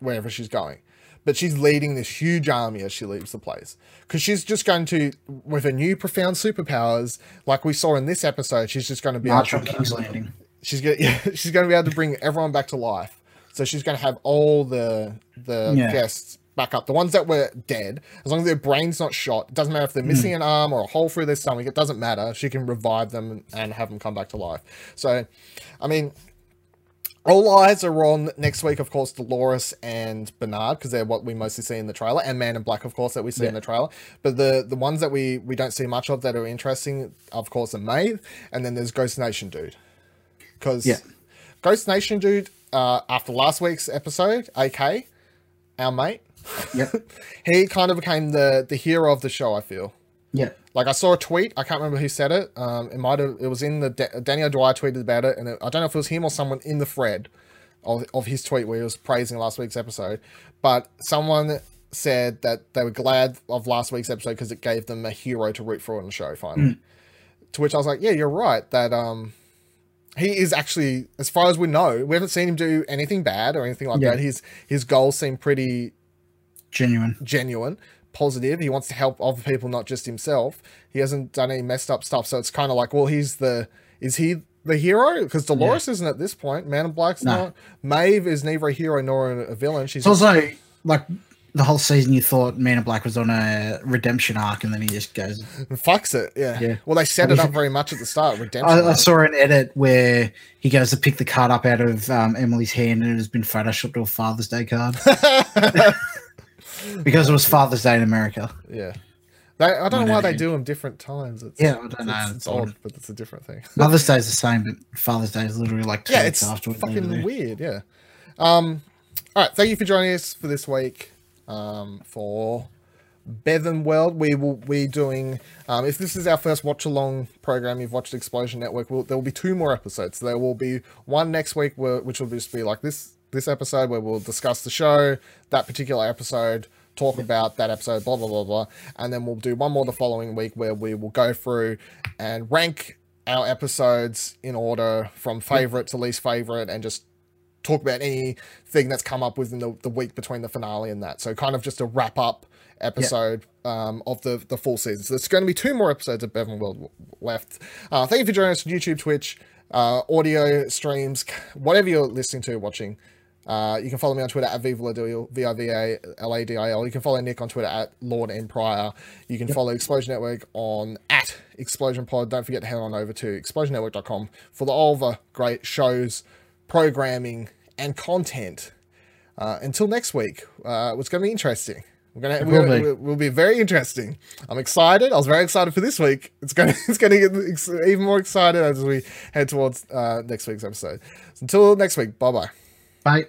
wherever she's going. But she's leading this huge army as she leaves the place. Because she's just going to, with her new profound superpowers, like we saw in this episode, she's just going to be March on King's Landing. She's gonna yeah, she's gonna be able to bring everyone back to life. So she's gonna have all the the Yeah. guests back up. The ones that were dead, as long as their brain's not shot, it doesn't matter if they're missing Hmm. an arm or a hole through their stomach. It doesn't matter. She can revive them and have them come back to life. So, I mean, all eyes are on next week, of course, Dolores and Bernard, because they're what we mostly see in the trailer, and Man in Black, of course, that we see in the trailer. But the the ones that we we don't see much of that are interesting, of course, are Maeve, and then there's Ghost Nation dude, because Yeah. Ghost Nation dude, uh, after last week's episode, AK, our mate, Yep. he kind of became the the hero of the show. I feel. Yep. Like I saw a tweet, I can't remember who said it. Um, it might have, it was in the Da- Danny O'Dwyer tweeted about it, and it, I don't know if it was him or someone in the thread of, of his tweet where he was praising last week's episode. But someone said that they were glad of last week's episode because it gave them a hero to root for on the show finally. To which I was like, yeah, you're right. That um, he is actually, as far as we know, we haven't seen him do anything bad or anything like Yeah. that. His his goals seem pretty Genuine. genuine, positive. He wants to help other people, not just himself. He hasn't done any messed up stuff. So it's kind of like, well, he's the is he the hero? Because Dolores isn't at this point. Man in Black's No. not. Maeve is neither a hero nor a, a villain. She's It's also like the whole season you thought Man in Black was on a redemption arc, and then he just goes. And fucks it. Yeah. Yeah. Well, they set it up very much at the start. Redemption. I, I saw an edit where he goes to pick the card up out of um, Emily's hand, and it has been photoshopped to a Father's Day card because it was Father's Day in America. yeah. They, I don't know why they do them different times. It's, Yeah, I don't know. It's, it's odd. but it's a different thing. Mother's Day is the same, but Father's Day is literally like two yeah, weeks it's afterwards. fucking weird. Yeah. Um. All right. Thank you for joining us for this week. Um. For BevanWorld, we will be doing. Um, if this is our first watch along program, you've watched Explosion Network. We'll, there will be two more episodes. There will be one next week, where, which will just be like this this episode where we'll discuss the show, that particular episode, talk about that episode, blah blah blah blah, and then we'll do one more the following week where we will go through and rank our episodes in order from favorite to least favorite, and just talk about anything that's come up within the, the week between the finale and that. So kind of just a wrap up episode um, of the the full season. So there's going to be two more episodes of BevanWorld left. Uh, thank you for joining us on YouTube, Twitch, uh, audio streams, whatever you're listening to, watching. Uh, you can follow me on Twitter at Viva Ladil, V I V A L A D I L. You can follow Nick on Twitter at LordNPrior. You can follow Explosion Network on at Explosion Pod. Don't forget to head on over to explosionnetwork.com for the, all the great shows, programming, and content. Uh, until next week, uh, it's going to be interesting. We're gonna, It we're will gonna be. it will be very interesting. I'm excited. I was very excited for this week. It's gonna it's gonna get even more excited as we head towards uh, next week's episode. So until next week, bye bye. Bye.